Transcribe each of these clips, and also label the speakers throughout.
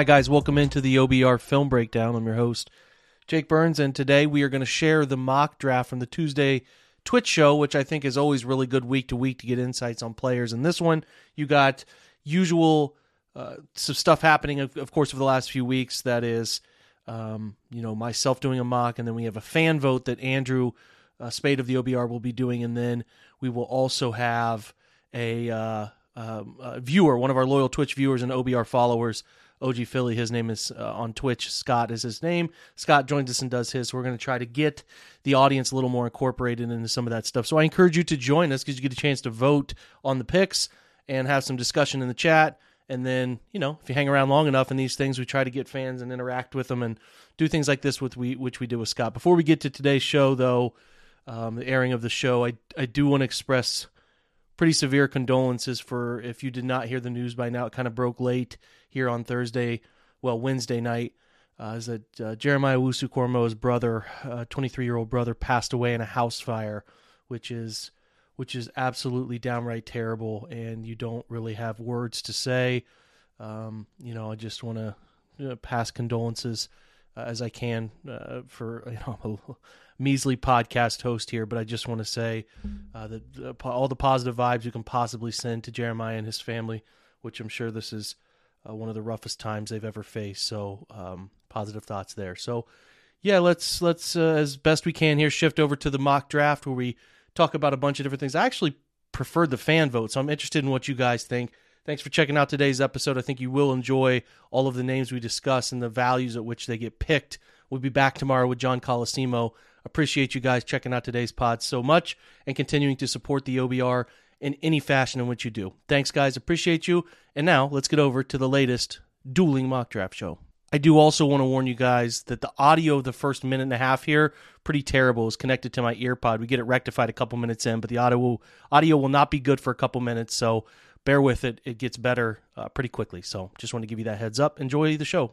Speaker 1: Hi, guys. Welcome into the OBR Film Breakdown. I'm your host, Jake Burns, and today we are going to share the mock draft from the Tuesday Twitch show, which I think is always really good week to week to get insights on players. And this one, you got usual uh, some stuff happening, of, of course, over the last few weeks. That is, um, you know, myself doing a mock, and then we have a fan vote that Andrew uh, Spade of the OBR will be doing, and then we will also have a, uh, um, a viewer, one of our loyal Twitch viewers and OBR followers OGFilly. His name is uh, on Twitch. Scott is his name. Scott joins us and does his. We're going to try to get the audience a little more incorporated into some of that stuff. So I encourage you to join us because you get a chance to vote on the picks and have some discussion in the chat. And then, you know, if you hang around long enough in these things, we try to get fans and interact with them and do things like this with we which we do with Scott. Before we get to today's show, though, um, the airing of the show, I I do want to express pretty severe condolences for if you did not hear the news by now. It kind of broke late here on Thursday, well, Wednesday night, uh, is that uh, Jeremiah Owusu-Koramoah's brother, 23 uh, year old brother, passed away in a house fire, which is which is absolutely downright terrible, and you don't really have words to say. Um, you know, I just want to you know, pass condolences uh, as I can uh, for you know a measly podcast host here, but I just want to say uh, that all the positive vibes you can possibly send to Jeremiah and his family, which I'm sure this is uh, one of the roughest times they've ever faced. So um, positive thoughts there. So yeah, let's let's uh, as best we can here shift over to the mock draft where we talk about a bunch of different things. I actually preferred the fan vote, so I'm interested in what you guys think. Thanks for checking out today's episode. I think you will enjoy all of the names we discuss and the values at which they get picked. We'll be back tomorrow with John Colosimo. Appreciate you guys checking out today's pod so much and continuing to support the OBR in any fashion in which you do. Thanks, guys. Appreciate you. And now let's get over to the latest dueling mock draft show. I do also want to warn you guys that the audio of the first minute and a half here pretty terrible. Is connected to my earpod. We get it rectified a couple minutes in, but the audio will, audio will not be good for a couple minutes. So bear with it. It gets better uh, pretty quickly. So just want to give you that heads up. Enjoy the show.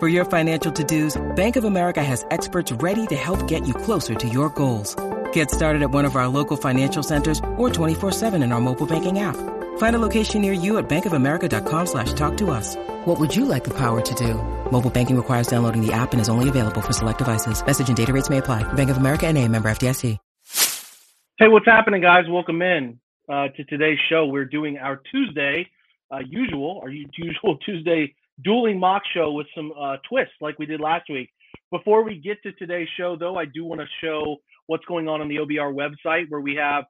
Speaker 2: For your financial to-dos, Bank of America has experts ready to help get you closer to your goals. Get started at one of our local financial centers or 24-7 in our mobile banking app. Find a location near you at bankofamerica.com slash talk to us. What would you like the power to do? Mobile banking requires downloading the app and is only available for select devices. Message and data rates may apply. Bank of America and a member FDIC.
Speaker 1: Hey, what's happening, guys? Welcome in uh, to today's show. We're doing our Tuesday uh, usual, our usual Tuesday dueling mock show with some uh, twists like we did last week. Before we get to today's show, though, I do want to show what's going on on the OBR website where we have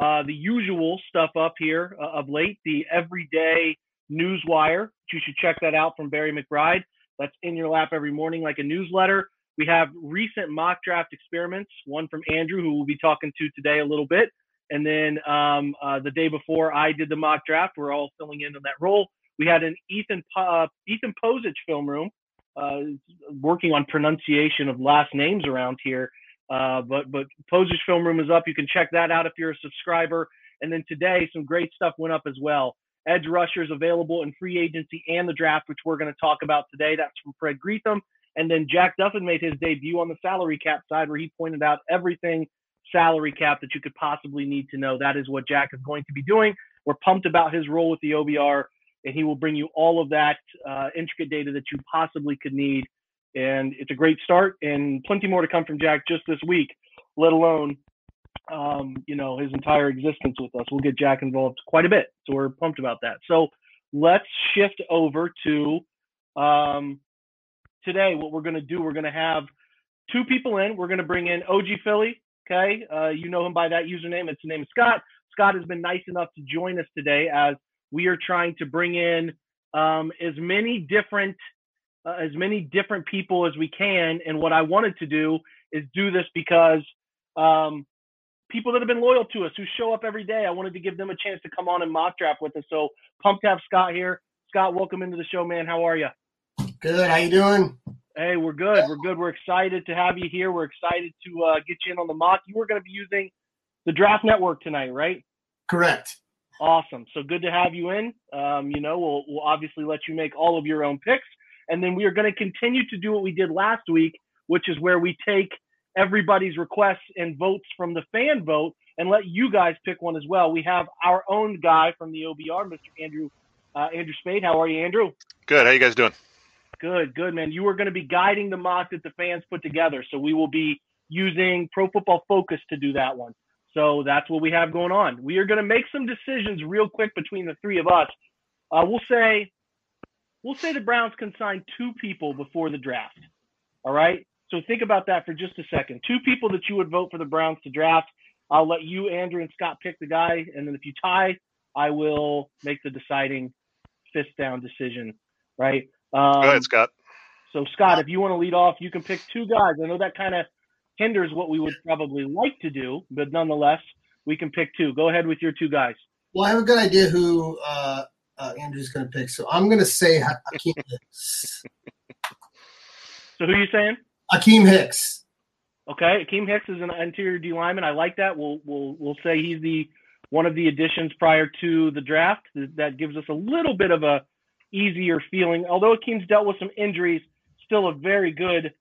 Speaker 1: uh, the usual stuff up here uh, of late, the everyday news wire. You should check that out from Barry McBride. That's in your lap every morning like a newsletter. We have recent mock draft experiments, one from Andrew, who we'll be talking to today a little bit. And then um, uh, the day before I did the mock draft, we're all filling in on that role. We had an Ethan uh, Ethan Pocic film room, uh, working on pronunciation of last names around here. Uh, but but Pocic film room is up. You can check that out if you're a subscriber. And then today, some great stuff went up as well. Edge rushers available in free agency and the draft, which we're going to talk about today. That's from Fred Greetham. And then Jack Duffin made his debut on the salary cap side, where he pointed out everything salary cap that you could possibly need to know. That is what Jack is going to be doing. We're pumped about his role with the OBR, and he will bring you all of that uh, intricate data that you possibly could need. And it's a great start, and plenty more to come from Jack just this week, let alone, um, you know, his entire existence with us. We'll get Jack involved quite a bit, so we're pumped about that. So let's shift over to um, today. What we're going to do, we're going to have two people in. We're going to bring in OG Philly. Okay, uh, you know him by that username. It's the name of Scott. Scott has been nice enough to join us today as we are trying to bring in um, as many different uh, as many different people as we can. And what I wanted to do is do this because um, people that have been loyal to us, who show up every day, I wanted to give them a chance to come on and mock draft with us. So pumped to have Scott here. Scott, welcome into the show, man. How are you?
Speaker 3: Good. How you doing?
Speaker 1: Hey, we're good. We're good. We're excited to have you here. We're excited to uh, get you in on the mock. You were going to be using the Draft Network tonight, right?
Speaker 3: Correct.
Speaker 1: Awesome. So good to have you in. Um, you know, we'll, we'll obviously let you make all of your own picks. And then we are going to continue to do what we did last week, which is where we take everybody's requests and votes from the fan vote and let you guys pick one as well. We have our own guy from the OBR, Mr. Andrew uh, Andrew Spade. How are you, Andrew?
Speaker 4: Good. How you guys doing?
Speaker 1: Good, good, man. You are going to be guiding the mock that the fans put together. So we will be using Pro Football Focus to do that one. So that's what we have going on. We are going to make some decisions real quick between the three of us. Uh, we'll say, we'll say the Browns can sign two people before the draft. All right. So think about that for just a second. Two people that you would vote for the Browns to draft. I'll let you, Andrew, and Scott pick the guy, and then if you tie, I will make the deciding fist down decision. Right.
Speaker 4: Um, Go ahead, Scott.
Speaker 1: So Scott, if you want to lead off, you can pick two guys. I know that kind of hinders what we would probably like to do, but nonetheless, we can pick two. Go ahead with your two guys.
Speaker 3: Well, I have a good idea who uh, uh, Andrew's going to pick, so I'm going to say Akiem Hicks.
Speaker 1: So who are you saying?
Speaker 3: Akiem Hicks.
Speaker 1: Okay, Akiem Hicks is an interior D lineman. I like that. We'll we'll we'll say he's the one of the additions prior to the draft. That gives us a little bit of a easier feeling. Although Akiem's dealt with some injuries, still a very good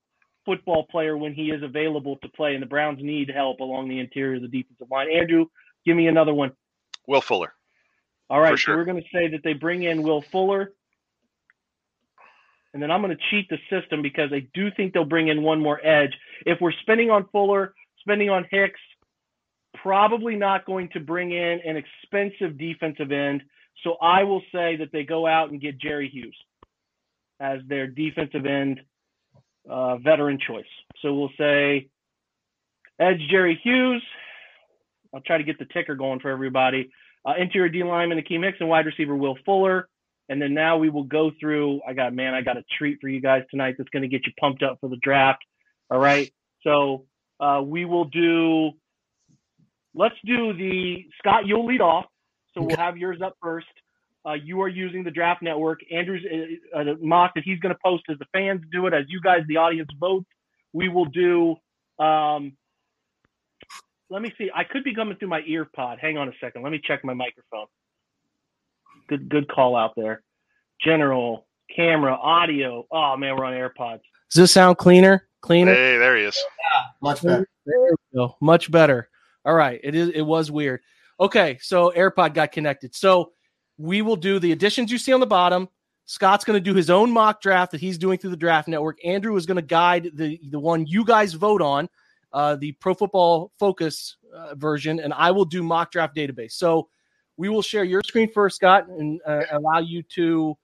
Speaker 1: football player when he is available to play, and the Browns need help along the interior of the defensive line. Andrew, give me another one.
Speaker 4: Will Fuller.
Speaker 1: All right, sure. so we're going to say that they bring in Will Fuller. And then I'm going to cheat the system because I do think they'll bring in one more edge. If we're spending on Fuller, spending on Hicks, probably not going to bring in an expensive defensive end. So I will say that they go out and get Jerry Hughes as their defensive end uh, veteran choice. So we'll say Edge Jerry Hughes. I'll try to get the ticker going for everybody. Uh, interior D lineman Akiem Hicks and wide receiver Will Fuller. And then now we will go through. I got man, I got a treat for you guys tonight that's going to get you pumped up for the draft. All right. So uh, we will do. Let's do the Scott. You'll lead off. So we'll have yours up first. Uh, you are using the draft network. Andrew's uh, uh mock that he's going to post as the fans do it, as you guys, the audience, vote. We will do. Um, let me see. I could be coming through my ear pod. Hang on a second. Let me check my microphone. Good, good call out there. General, camera, audio. Oh man, we're on AirPods.
Speaker 5: Does this sound cleaner? Cleaner?
Speaker 4: Hey, there he is.
Speaker 3: Yeah, much better.
Speaker 5: There we go. Much better. All right. It is. It was weird. Okay, so AirPod got connected. So we will do the additions you see on the bottom. Scott's going to do his own mock draft that he's doing through the draft network. Andrew is going to guide the the one you guys vote on, uh, the Pro Football Focus uh, version, and I will do mock draft database. So we will share your screen first, Scott, and uh, allow you to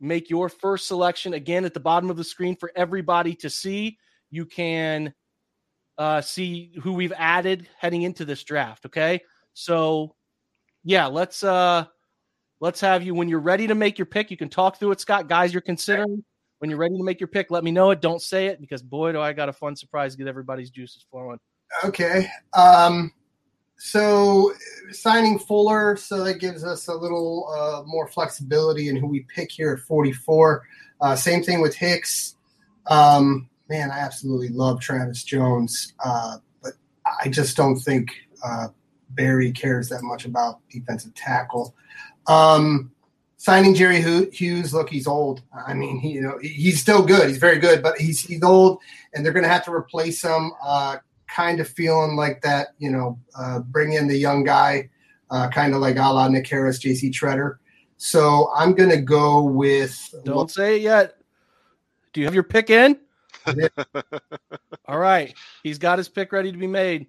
Speaker 5: make your first selection again at the bottom of the screen for everybody to see. You can uh, see who we've added heading into this draft. Okay. So yeah, let's uh let's have you when you're ready to make your pick. You can talk through it, Scott. Guys, you're considering when you're ready to make your pick. Let me know it. Don't say it because boy, do I got a fun surprise to get everybody's juices flowing.
Speaker 3: Okay. Um so signing Fuller, so that gives us a little uh, more flexibility in who we pick here at 44. Uh, same thing with Hicks. Um, man, I absolutely love Travis Jones, uh, but I just don't think uh, Berry cares that much about defensive tackle. Um, signing Jerry Hughes, look, he's old. I mean, he, you know, he's still good. He's very good, but he's he's old, and they're going to have to replace him. Uh, kind of feeling like that, you know, uh, bring in the young guy, uh, kind of like a la Nick Harris, JC Tretter. So I'm going to go with.
Speaker 1: Don't say it yet. Do you have your pick in? All right. He's got his pick ready to be made.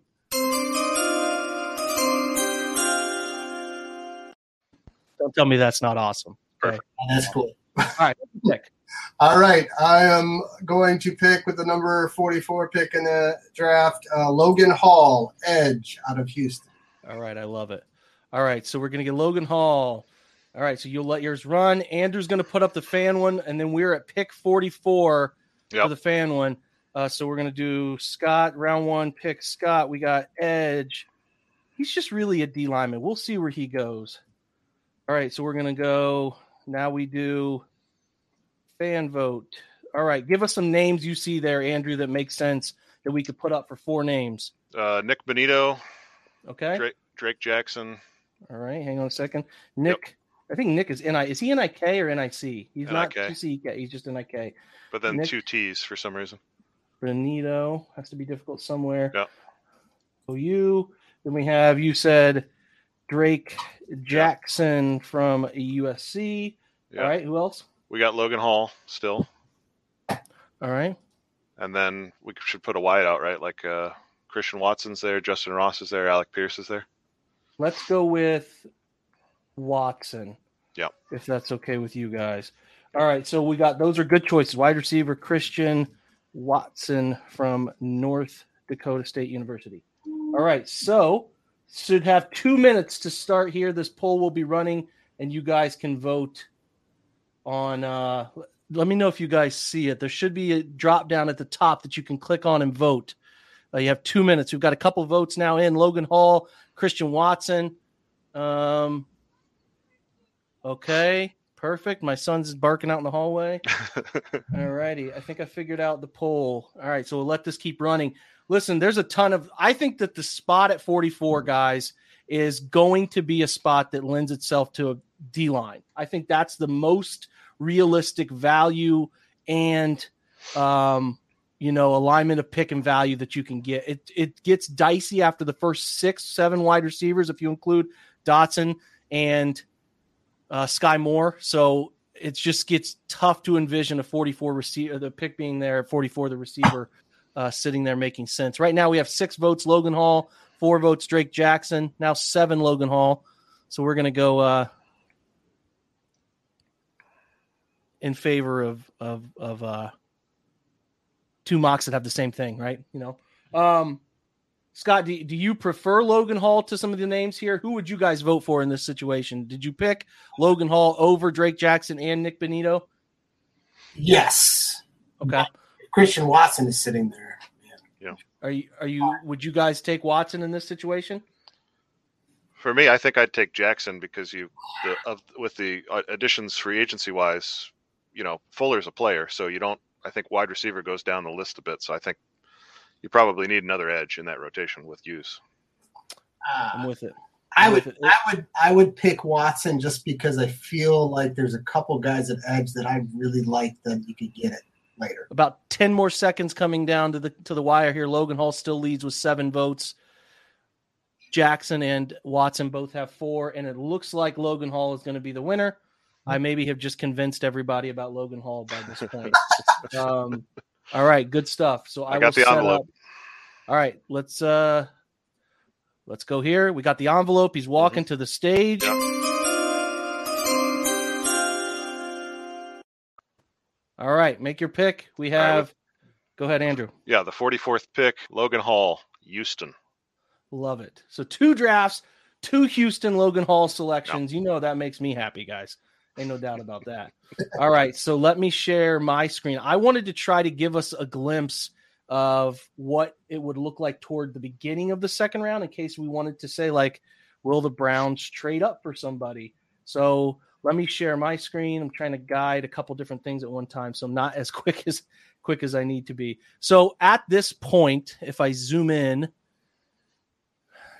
Speaker 1: Don't tell me that's not awesome. Okay.
Speaker 3: That's cool.
Speaker 1: All right. Pick.
Speaker 3: All right. I am going to pick with the number 44 pick in the draft uh, Logan Hall, Edge out of Houston.
Speaker 1: All right. I love it. All right. So we're going to get Logan Hall. All right. So you'll let yours run. Andrew's going to put up the fan one. And then we're at pick 44
Speaker 4: Yep.
Speaker 1: for the fan one. Uh, so we're going to do Scott, round one, pick Scott. We got Edge. He's just really a D lineman. We'll see where he goes. All right. So we're going to go. Now we do fan vote. All right. Give us some names you see there, Andrew, that makes sense that we could put up for four names.
Speaker 4: Uh, Nick Bonitto,
Speaker 1: Okay.
Speaker 4: Drake, Drake Jackson,
Speaker 1: All right, hang on a second. Nick, I think Nick is NI. Is he NIK or NIC? He's not
Speaker 4: NIK.
Speaker 1: He's just NIK.
Speaker 4: but then
Speaker 1: Nick-
Speaker 4: two T's for some reason.
Speaker 1: Bonitto has to be difficult somewhere.
Speaker 4: Yeah.
Speaker 1: So you. Then we have you said Drake Jackson from USC.
Speaker 4: Yeah.
Speaker 1: All right. Who else?
Speaker 4: We got Logan Hall still,
Speaker 1: All right.
Speaker 4: and then we should put a wide out, right? Like uh, Christian Watson's there, Justyn Ross is there, Alec Pierce is there.
Speaker 1: Let's go with Watson.
Speaker 4: Yeah.
Speaker 1: If that's okay with you guys. All right. So we got those are good choices. Wide receiver Christian Watson from North Dakota State University. All right. So should have two minutes to start here. This poll will be running, and you guys can vote on. Uh, let me know if you guys see it. There should be a drop down at the top that you can click on and vote. Uh, you have two minutes. We've got a couple votes now in. Logan Hall, Christian Watson. Um, okay, perfect. My son's barking out in the hallway. All righty. I think I figured out the poll. All right, so we'll let this keep running. Listen, there's a ton of. I think that the spot at 44, guys, is going to be a spot that lends itself to a D line. I think that's the most realistic value and, um, you know, alignment of pick and value that you can get. It it gets dicey after the first six, seven wide receivers if you include Dotson and uh, Skyy Moore. So it just gets tough to envision a 44 receiver, the pick being there, at 44, the receiver uh, sitting there making sense. Right now we have six votes Logan Hall, four votes Drake Jackson, now seven Logan Hall. So we're going to go uh, in favor of of of uh, two mocks that have the same thing, right? You know, um, Scott, do, do you prefer Logan Hall to some of the names here? Who would you guys vote for in this situation? Did you pick Logan Hall over Drake Jackson and Nick Bonitto?
Speaker 3: Yes.
Speaker 1: Okay.
Speaker 3: Christian Watson is sitting there. Yeah.
Speaker 1: Are you are you would you guys take Watson in this situation?
Speaker 4: For me, I think I'd take Jackson because you, the, of with the uh, additions free agency wise, you know, Fuller's a player, so you don't. I think wide receiver goes down the list a bit, so I think you probably need another edge in that rotation with Hughes.
Speaker 1: I'm
Speaker 3: Uh,
Speaker 1: with it.
Speaker 3: I
Speaker 1: I'm
Speaker 3: would,
Speaker 1: it.
Speaker 3: I would, I would pick Watson just because I feel like there's a couple guys at edge that I really like that you could get it later.
Speaker 1: About 10 more seconds coming down to the to the wire here. Logan Hall still leads with 7 votes. Jackson and Watson both have 4 and it looks like Logan Hall is going to be the winner. I maybe have just convinced everybody about Logan Hall by this point. um, all right, good stuff. So I,
Speaker 4: I got
Speaker 1: will
Speaker 4: the envelope.
Speaker 1: up- All right, let's uh let's go here. We got the envelope. He's walking to the stage.
Speaker 4: Yep.
Speaker 1: All right, make your pick. We
Speaker 4: right,
Speaker 1: have Go ahead, Andrew.
Speaker 4: Yeah, the 44th pick, Logan Hall, Houston.
Speaker 1: Love it. So two drafts, two Houston Logan Hall selections. You know that makes me happy, guys. Ain't no doubt about that. All right, so let me share my screen. I wanted to try to give us a glimpse of what it would look like toward the beginning of the second round in case we wanted to say like will the Browns trade up for somebody. So let me share my screen. I'm trying to guide a couple different things at one time, so not as quick as quick as I need to be. So at this point, if I zoom in,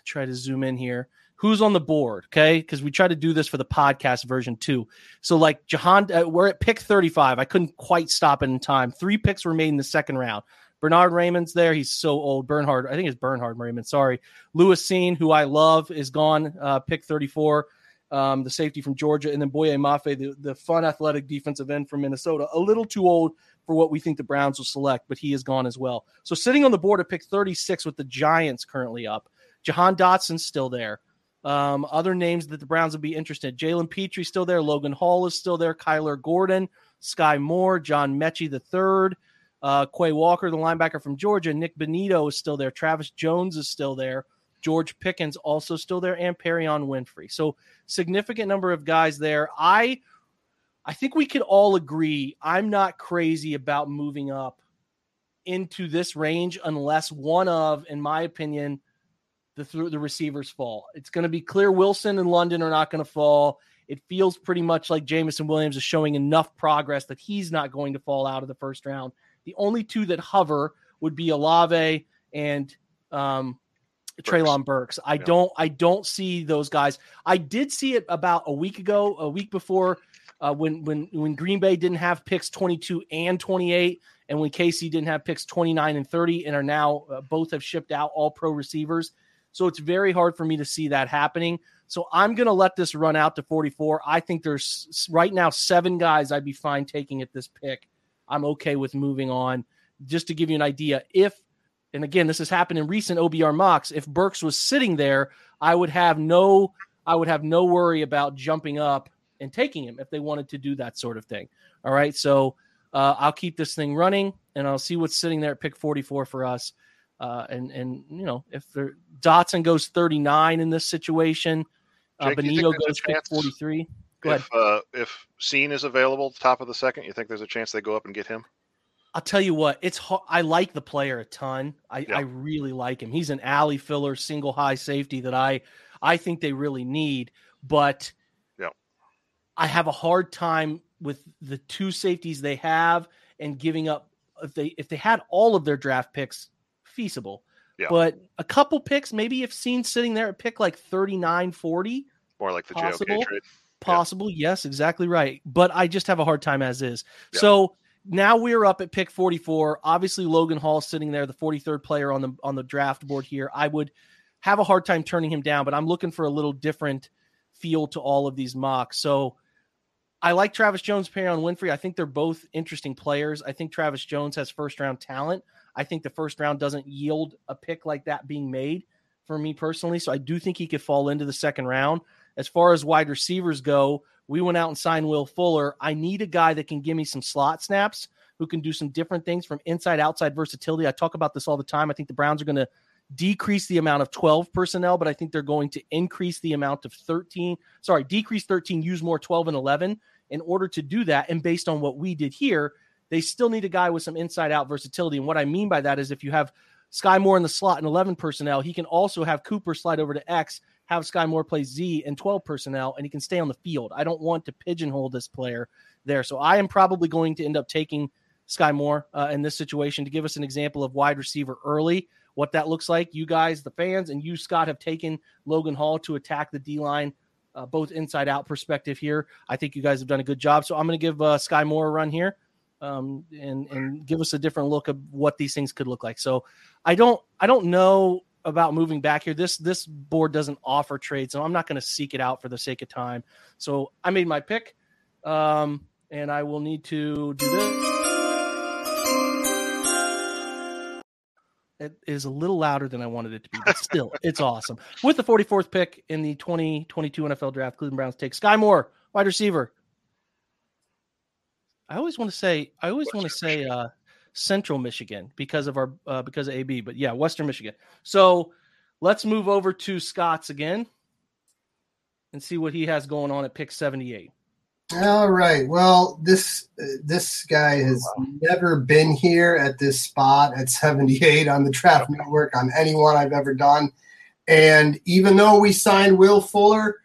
Speaker 1: try to zoom in here. Who's on the board? Okay, because we try to do this for the podcast version too. So like Jahan, uh, we're at pick 35. I couldn't quite stop it in time. Three picks were made in the second round. Bernard Raimann's there. He's so old. Bernhard, I think it's Bernhard Raimann. Sorry. Lewis Cine, who I love, is gone. Uh, pick 34, um, the safety from Georgia. And then Boye Mafe, the, the fun athletic defensive end from Minnesota. A little too old for what we think the Browns will select, but he is gone as well. So sitting on the board at pick 36 with the Giants currently up, Jahan Dotson's still there. Um, other names that the Browns would be interested. Jalen Pitre still there. Logan Hall is still there. Kyler Gordon, Skyy Moore, John Metchie the third. Uh, Quay Walker, the linebacker from Georgia, Nick Bonitto is still there. Travis Jones is still there. George Pickens also still there, and Perrion Winfrey. So significant number of guys there. I I think we could all agree I'm not crazy about moving up into this range unless one of, in my opinion, the the receivers fall. It's going to be clear Wilson and London are not going to fall. It feels pretty much like Jameson Williams is showing enough progress that he's not going to fall out of the first round. The only two that hover would be Olave and um, Treylon Burks. I yeah. don't I don't see those guys. I did see it about a week ago, a week before uh, when when when Green Bay didn't have picks 22 and 28 and when KC didn't have picks 29 and 30 and are now uh, both have shipped out all pro receivers. So it's very hard for me to see that happening. So I'm going to let this run out to 44. I think there's right now seven guys I'd be fine taking at this pick I'm okay with moving on. Just to give you an idea, if and again, this has happened in recent OBR mocks. If Burks was sitting there, I would have no, I would have no worry about jumping up and taking him if they wanted to do that sort of thing. All right, so uh, I'll keep this thing running, and I'll see what's sitting there at pick 44 for us. Uh, and and you know, if there, Dotson goes 39 in this situation, uh, Jake, Bonitto goes pick 43. Go
Speaker 4: if uh, if Cine is available, at the top of the second, you think there's a chance they go up and get him?
Speaker 1: I'll tell you what, it's I like the player a ton. I. I really like him. He's an alley filler, single high safety that I I think they really need. But
Speaker 4: yeah,
Speaker 1: I have a hard time with the two safeties they have and giving up if they if they had all of their draft picks feasible. Yeah. But a couple picks, maybe if Cine sitting there at pick like 39, 40.
Speaker 4: More like the possible. JOK trade
Speaker 1: possible. Yes, exactly right. But I just have a hard time as is. So now we're up at pick 44. Obviously, Logan Hall sitting there, the 43rd player on the on the draft board here. I would have a hard time turning him down, but I'm looking for a little different feel to all of these mocks. So I like Travis Jones, Perrion Winfrey. I think they're both interesting players. I think Travis Jones has first round talent. I think the first round doesn't yield a pick like that being made for me personally. So I do think he could fall into the second round. As far as wide receivers go, we went out and signed Will Fuller. I need a guy that can give me some slot snaps, who can do some different things from inside outside versatility. I talk about this all the time. I think the Browns are going to decrease the amount of 12 personnel, but I think they're going to increase the amount of 13. Sorry, decrease 13, use more 12 and 11 in order to do that. And based on what we did here, they still need a guy with some inside out versatility. And what I mean by that is if you have Skyy Moore in the slot and 11 personnel, he can also have Cooper slide over to X have Skyy Moore play Z and 12 personnel, and he can stay on the field. I don't want to pigeonhole this player there. So I am probably going to end up taking Skyy Moore uh, in this situation to give us an example of wide receiver early, what that looks like. You guys, the fans, and you, Scott, have taken Logan Hall to attack the D line. Uh, both inside out perspective here. I think you guys have done a good job. So I'm going to give uh, Skyy Moore a run here um, and and give us a different look of what these things could look like. So I don't I don't know about moving back here. This this board doesn't offer trades, so I'm not going to seek it out for the sake of time. So I made my pick, um, and I will need to do this. It is a little louder than I wanted it to be, but still, it's awesome. With the 44th pick in the 2022 NFL Draft, Cleveland Browns take Skyy Moore, wide receiver. I always want to say, I always want to say, uh, Central Michigan because of our uh, because of AB. But yeah, Western Michigan. So let's move over to Scott's again and see what he has going on at pick 78.
Speaker 3: All right. Well, this uh, this guy has wow. never been here at this spot at 78 on the Draft Network on anyone I've ever done. And even though we signed Will Fuller,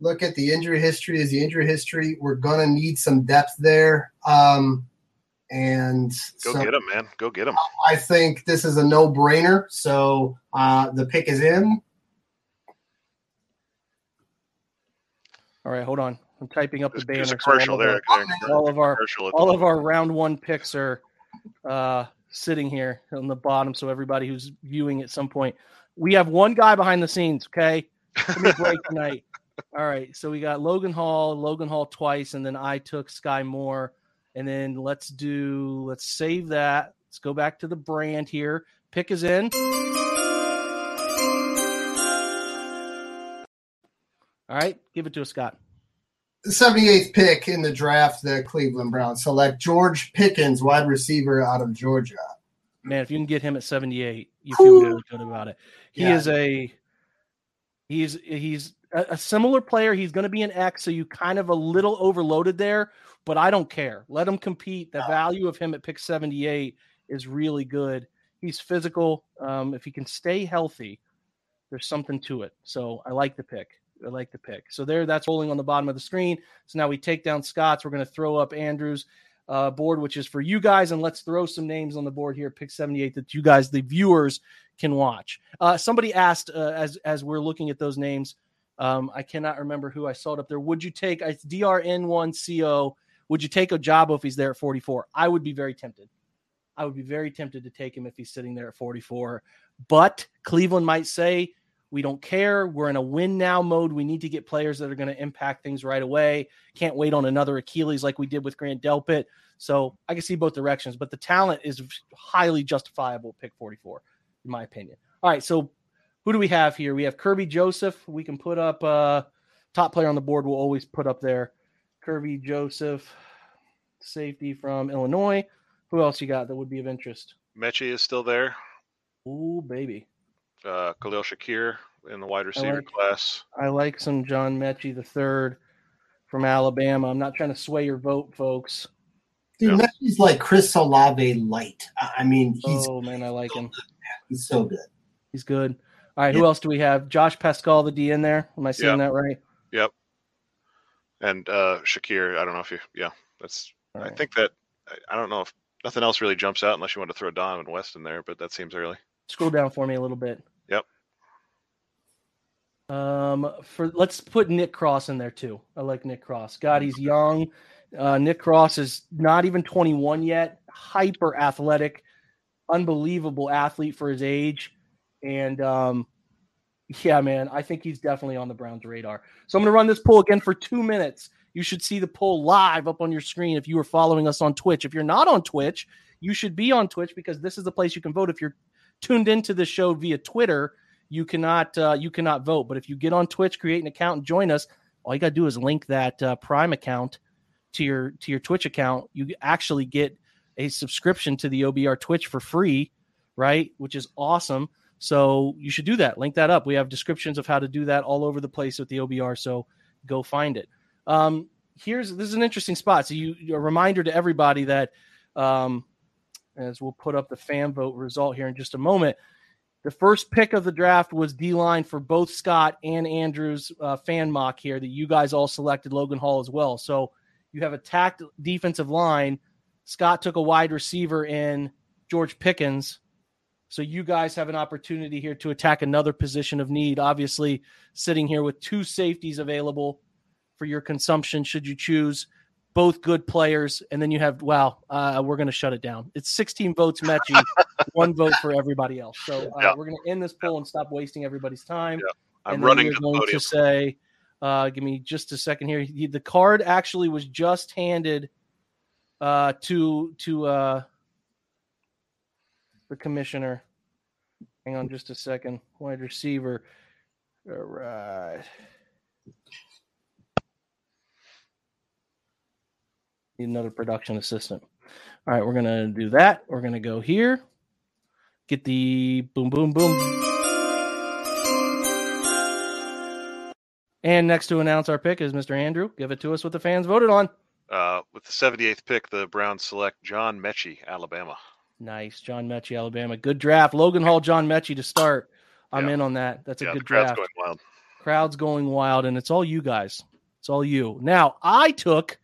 Speaker 3: look at the injury history is the injury history. We're gonna need some depth there. Um, and
Speaker 4: go so get him, man. Go get him.
Speaker 3: I think this is a no brainer. So uh, the pick is in.
Speaker 1: All right, hold on. I'm typing up
Speaker 4: there's,
Speaker 1: the banner.
Speaker 4: There's a commercial
Speaker 1: so
Speaker 4: all there.
Speaker 1: Of our, all of our all of our round one picks are uh, sitting here on the bottom, so everybody who's viewing at some point, we have one guy behind the scenes. Okay, give me break tonight. All right, so we got Logan Hall, Logan Hall twice, and then I took Skyy Moore, and then let's do let's save that. Let's go back to the brand here. Pick is in. All right, give it to us, Scott.
Speaker 3: The 78th pick in the draft, the Cleveland Browns select George Pickens, wide receiver out of Georgia.
Speaker 1: Man, if you can get him at 78, you feel really good about it. He
Speaker 3: Yeah.
Speaker 1: is a he's he's a, a similar player. He's going to be an X, so you kind of a little overloaded there, but I don't care. Let him compete. The value of him at pick 78 is really good. He's physical. Um, if he can stay healthy, there's something to it. So I like the pick. I like the pick. So there, that's rolling on the bottom of the screen. So now we take down Scott's. We're going to throw up Andrews uh, board, which is for you guys, and let's throw some names on the board here. Pick 78 that you guys, the viewers, can watch. Uh, somebody asked uh, as as we're looking at those names. Um, I cannot remember who I saw it up there. Would you take it's DRN1CO? Would you take Ojabo if he's there at 44? I would be very tempted. I would be very tempted to take him if he's sitting there at 44. But Cleveland might say, we don't care. We're in a win now mode. We need to get players that are going to impact things right away. Can't wait on another Achilles like we did with Grant Delpit. So I can see both directions, but the talent is highly justifiable. Pick 44, in my opinion. All right. So who do we have here? We have Kerby Joseph. We can put up uh, top player on the board. We'll always put up there. Kerby Joseph, safety from Illinois. Who else you got that would be of interest?
Speaker 4: Metchie is still there.
Speaker 1: Ooh, baby.
Speaker 4: Uh, Khalil Shakir in the wide receiver
Speaker 1: like-
Speaker 4: class.
Speaker 1: I like some John Metchie the third from Alabama. I'm not trying to sway your vote, folks.
Speaker 3: Dude,
Speaker 4: Yeah.
Speaker 3: Metchie's like Chris Olave light. I I mean, he's
Speaker 1: oh man, I like him.
Speaker 3: he's so good.
Speaker 1: He's good. All right, who else do we have? Josh Paschal, the D in there. Am I saying that right?
Speaker 4: Yep. And uh, Shakir, I don't know if you, yeah, that's.
Speaker 1: All
Speaker 4: I
Speaker 1: right.
Speaker 4: think that I, I don't know if nothing else really jumps out unless you want to throw Dohnovan West in there, but that seems early.
Speaker 1: Scroll down for me a little bit.
Speaker 4: Yep.
Speaker 1: Um, for let's put Nick Cross in there too. I like Nick Cross. God, he's young. Uh, Nick Cross is not even 21 yet. Hyper athletic, unbelievable athlete for his age, and um, yeah, man, I think he's definitely on the Browns' radar. So I'm going to run this poll again for two minutes. You should see the poll live up on your screen if you are following us on Twitch. If you're not on Twitch, you should be on Twitch because this is the place you can vote. If you're tuned into the show via Twitter, you cannot uh, you cannot vote. But if you get on Twitch, create an account, and join us, all you got to do is link that uh, Prime account to your to your Twitch account. You actually get a subscription to the OBR Twitch for free, right? Which is awesome. So you should do that. Link that up. We have descriptions of how to do that all over the place with the OBR. So go find it. Um, here's this is an interesting spot. So you a reminder to everybody that um, as we'll put up the fan vote result here in just a moment. The first pick of the draft was D line for both Scott and Andrew's uh, fan mock here that you guys all selected Logan Hall as well. So you have attacked defensive line. Scott took a wide receiver in George Pickens. So you guys have an opportunity here to attack another position of need. Obviously, sitting here with two safeties available for your consumption, should you choose both good players, and then you have wow, uh, we're going to shut it down. It's 16 votes, Metchie, one vote for everybody else. So uh,
Speaker 4: Yeah.
Speaker 1: we're going to end this poll and stop wasting everybody's time.
Speaker 4: Yeah. I'm
Speaker 1: And
Speaker 4: running
Speaker 1: we're going
Speaker 4: podium.
Speaker 1: to say, uh, give me just a second here. He- The card actually was just handed uh, to to uh, the commissioner. Hang on just a second. Wide receiver. All right. Need another production assistant. All right, we're gonna do that. We're gonna go here. Get the boom, boom, boom. And next to announce our pick is Mr. Andrew. Give it to us what the fans voted on.
Speaker 4: Uh, with the 78th pick, the Browns select John Metchie, Alabama.
Speaker 1: Nice, John Metchie, Alabama. Good draft. Logan Hall, John Metchie to start. I'm
Speaker 4: Yeah.
Speaker 1: in on that. That's a
Speaker 4: yeah,
Speaker 1: good
Speaker 4: crowd's
Speaker 1: draft.
Speaker 4: going wild.
Speaker 1: Crowd's going wild, and it's all you guys. It's all you. Now, I took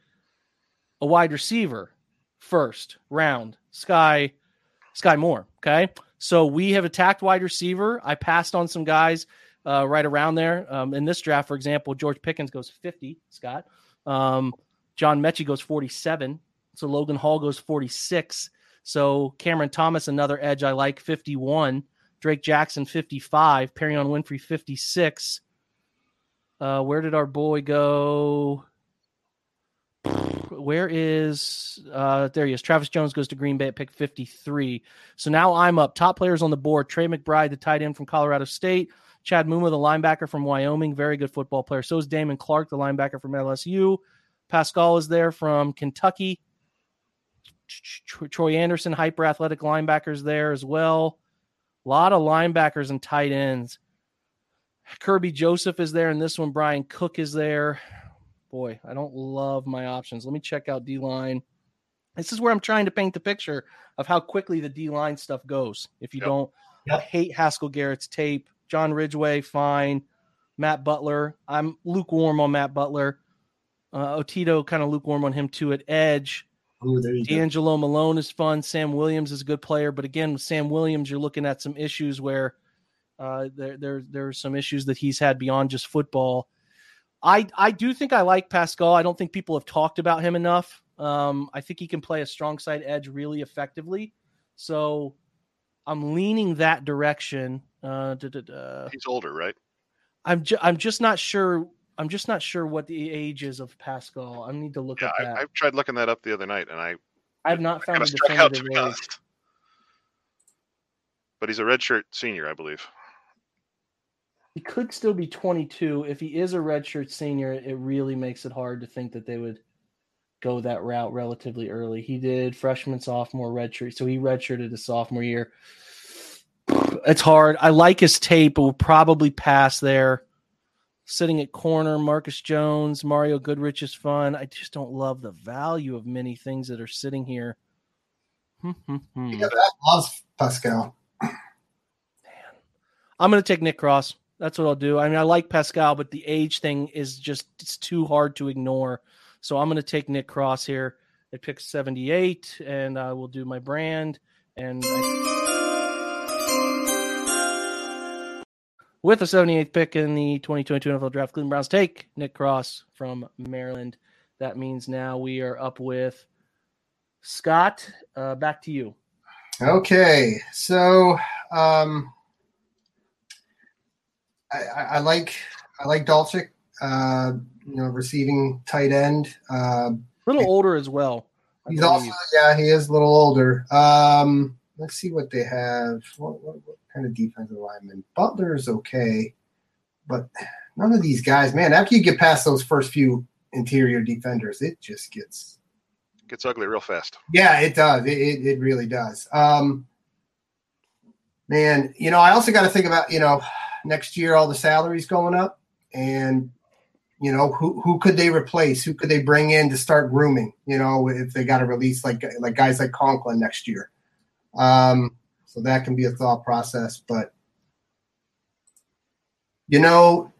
Speaker 1: a wide receiver first round, Sky Skyy Moore. Okay, so we have attacked wide receiver. I passed on some guys uh, right around there. Um, in this draft, for example, George Pickens goes 50. Scott, um, John Metchie goes 47. So Logan Hall goes 46. So Cameron Thomas, another edge I like, 51. Drake Jackson, 55. Perrion Winfrey, 56. Uh, where did our boy go? Where is uh there he is. Travis Jones goes to Green Bay at pick 53. So now I'm up. Top players on the board. Trey McBride, the tight end from Colorado State. Chad Muma, the linebacker from Wyoming, very good football player. So is Damone Clark, the linebacker from LSU. Paschal is there from Kentucky. Troy Anderson, hyper athletic linebackers there as well. A lot of linebackers and tight ends. Kerby Joseph is there, and this one, Bryan Cook is there. Boy, I don't love my options. Let me check out D line. This is where I'm trying to paint the picture of how quickly the D line stuff goes. If you
Speaker 4: Yep.
Speaker 1: don't
Speaker 3: Yep.
Speaker 1: hate Haskell Garrett's tape, John Ridgeway, fine. Matt Butler, I'm lukewarm on Matt Butler. Uh, Otito, kind of lukewarm on him too at edge.
Speaker 3: Ooh, there you go.
Speaker 1: DeAngelo Malone is fun. Sam Williams is a good player, but again, with Sam Williams, you're looking at some issues where uh, there there there's some issues that he's had beyond just football. I I do think I like Paschal. I don't think people have talked about him enough. Um, I think he can play a strong side edge really effectively. So I'm leaning that direction. Uh, da, da, da.
Speaker 4: He's older, right?
Speaker 1: I'm ju- I'm just not sure. I'm just not sure what the age is of Paschal. I need to look
Speaker 4: Yeah,
Speaker 1: at that.
Speaker 4: I, I tried looking that up the other night, and I
Speaker 1: I have not found a
Speaker 4: out
Speaker 1: definitive age.
Speaker 4: But he's a redshirt senior, I believe.
Speaker 1: He could still be 22. If he is a redshirt senior, it really makes it hard to think that they would go that route relatively early. He did freshman, sophomore, redshirt. So he redshirted his sophomore year. It's hard. I like his tape, but will probably pass there. Sitting at corner, Marcus Jones, Mario Goodrich is fun. I just don't love the value of many things that are sitting here. Hmm, hmm, hmm.
Speaker 3: Yeah, that loves Paschal.
Speaker 1: I'm going to take Nick Cross. That's what I'll do. I mean, I like Paschal, but the age thing is just it's too hard to ignore. So I'm going to take Nick Cross here at pick 78, and I will do my brand. And I... with the 78th pick in the 2022 NFL Draft, Cleveland Browns take Nick Cross from Maryland. That means now we are up with Scott. Uh, back to you.
Speaker 3: Okay, so um, I, I, I like I like Dulcich, uh, you know, receiving tight end. Uh,
Speaker 1: A little older as well. I
Speaker 3: he's
Speaker 1: believe.
Speaker 3: also yeah, he is a little older. Um, let's see what they have. What, what, what kind of defensive lineman? Butler is okay, but none of these guys, man. After you get past those first few interior defenders, it just gets
Speaker 4: Gets ugly real fast.
Speaker 3: yeah, it does. It, it, it really does. Um, man, you know, I also got to think about, you know, next year, all the salaries going up and, you know, who, who could they replace? Who could they bring in to start grooming? You know, if they got to release like, like guys like Conklin next year. Um, so that can be a thought process, but you know,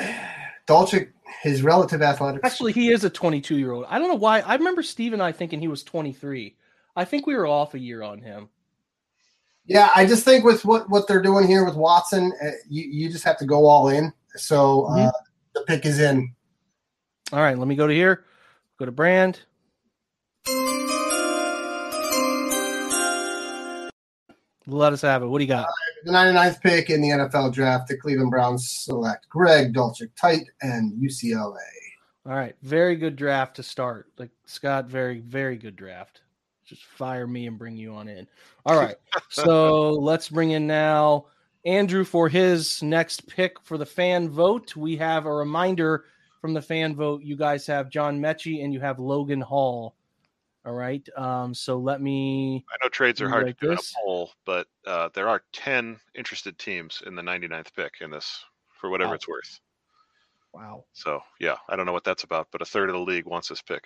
Speaker 3: Dulcich, his relative athletics.
Speaker 1: Actually, he is a 22 year old. I don't know why. I remember Steve and I thinking he was 23. I think we were off a year on him.
Speaker 3: Yeah, I just think with what what they're doing here with Watson, uh, you you just have to go all in. So uh, the pick is in.
Speaker 1: All right, let me go to here. Go to brand. Let us have it. What do you got?
Speaker 3: The 99th pick in the NFL draft, the Cleveland Browns select Greg Dulcich, tight and UCLA.
Speaker 1: All right, very good draft to start. Like Scott, very very good draft. Just fire me and bring you on in. All right, so let's bring in now Andrew for his next pick for the fan vote. We have a reminder from the fan vote. You guys have John Metchie and you have Logan Hall. All right, um, so let me.
Speaker 4: I know trades are hard
Speaker 1: like
Speaker 4: to do in a poll, but uh, there are 10 interested teams in the 99th pick in this for whatever
Speaker 1: Wow.
Speaker 4: it's worth.
Speaker 1: Wow.
Speaker 4: So, yeah, I don't know what that's about, but a third of the league wants this pick.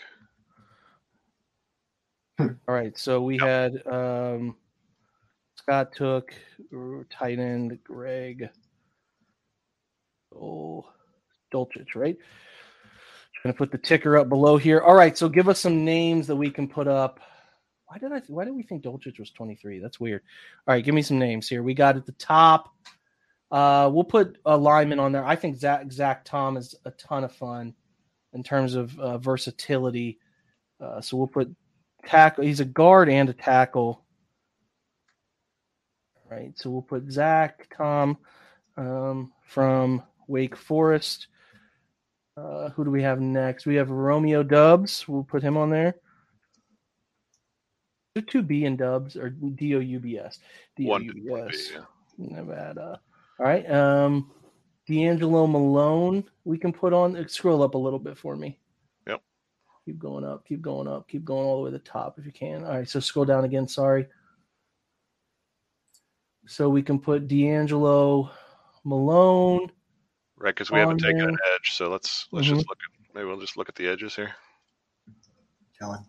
Speaker 1: All right, so we had um, Scott took tight end Greg. Oh, Dulcich, right? Gonna put the ticker up below here. All right, so give us some names that we can put up. Why did I? Why did we think Dulcich was twenty three? That's weird. All right, give me some names here. We got at the top. Uh, we'll put a lineman on there. I think Zach Zach Tom is a ton of fun in terms of uh, versatility. Uh, so we'll put tackle. He's a guard and a tackle. All right, so we'll put Zach Tom um, from Wake Forest. Uh, who do we have next? We have Romeo Doubs. We'll put him on there. There two B and Doubs or D O U B S. D O
Speaker 4: One,
Speaker 1: U B, S. Nevada. All right. Um, DeAngelo Malone. We can put on. Scroll up a little bit for me.
Speaker 4: Yep.
Speaker 1: Keep going up. Keep going up. Keep going all the way to the top if you can. All right. So scroll down again. Sorry. So we can put DeAngelo Malone.
Speaker 4: Right, because we haven't
Speaker 1: on
Speaker 4: taken an edge. So let's let's
Speaker 1: Mhm.
Speaker 4: just look at maybe we'll just look at the edges here.
Speaker 3: Kellen.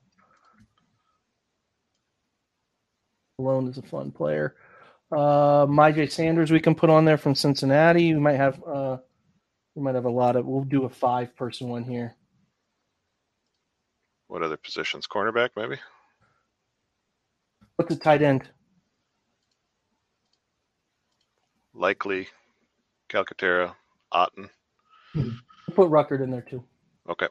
Speaker 1: Malone is a fun player. Uh, Myjai Sanders we can put on there from Cincinnati. We might have uh, we might have a lot of. We'll do a five person one here.
Speaker 4: What other positions? Cornerback, maybe.
Speaker 1: What's a tight end?
Speaker 4: Likely, Calcaterra, Otton.
Speaker 1: We'll put Ruckert in there too.
Speaker 4: Okay.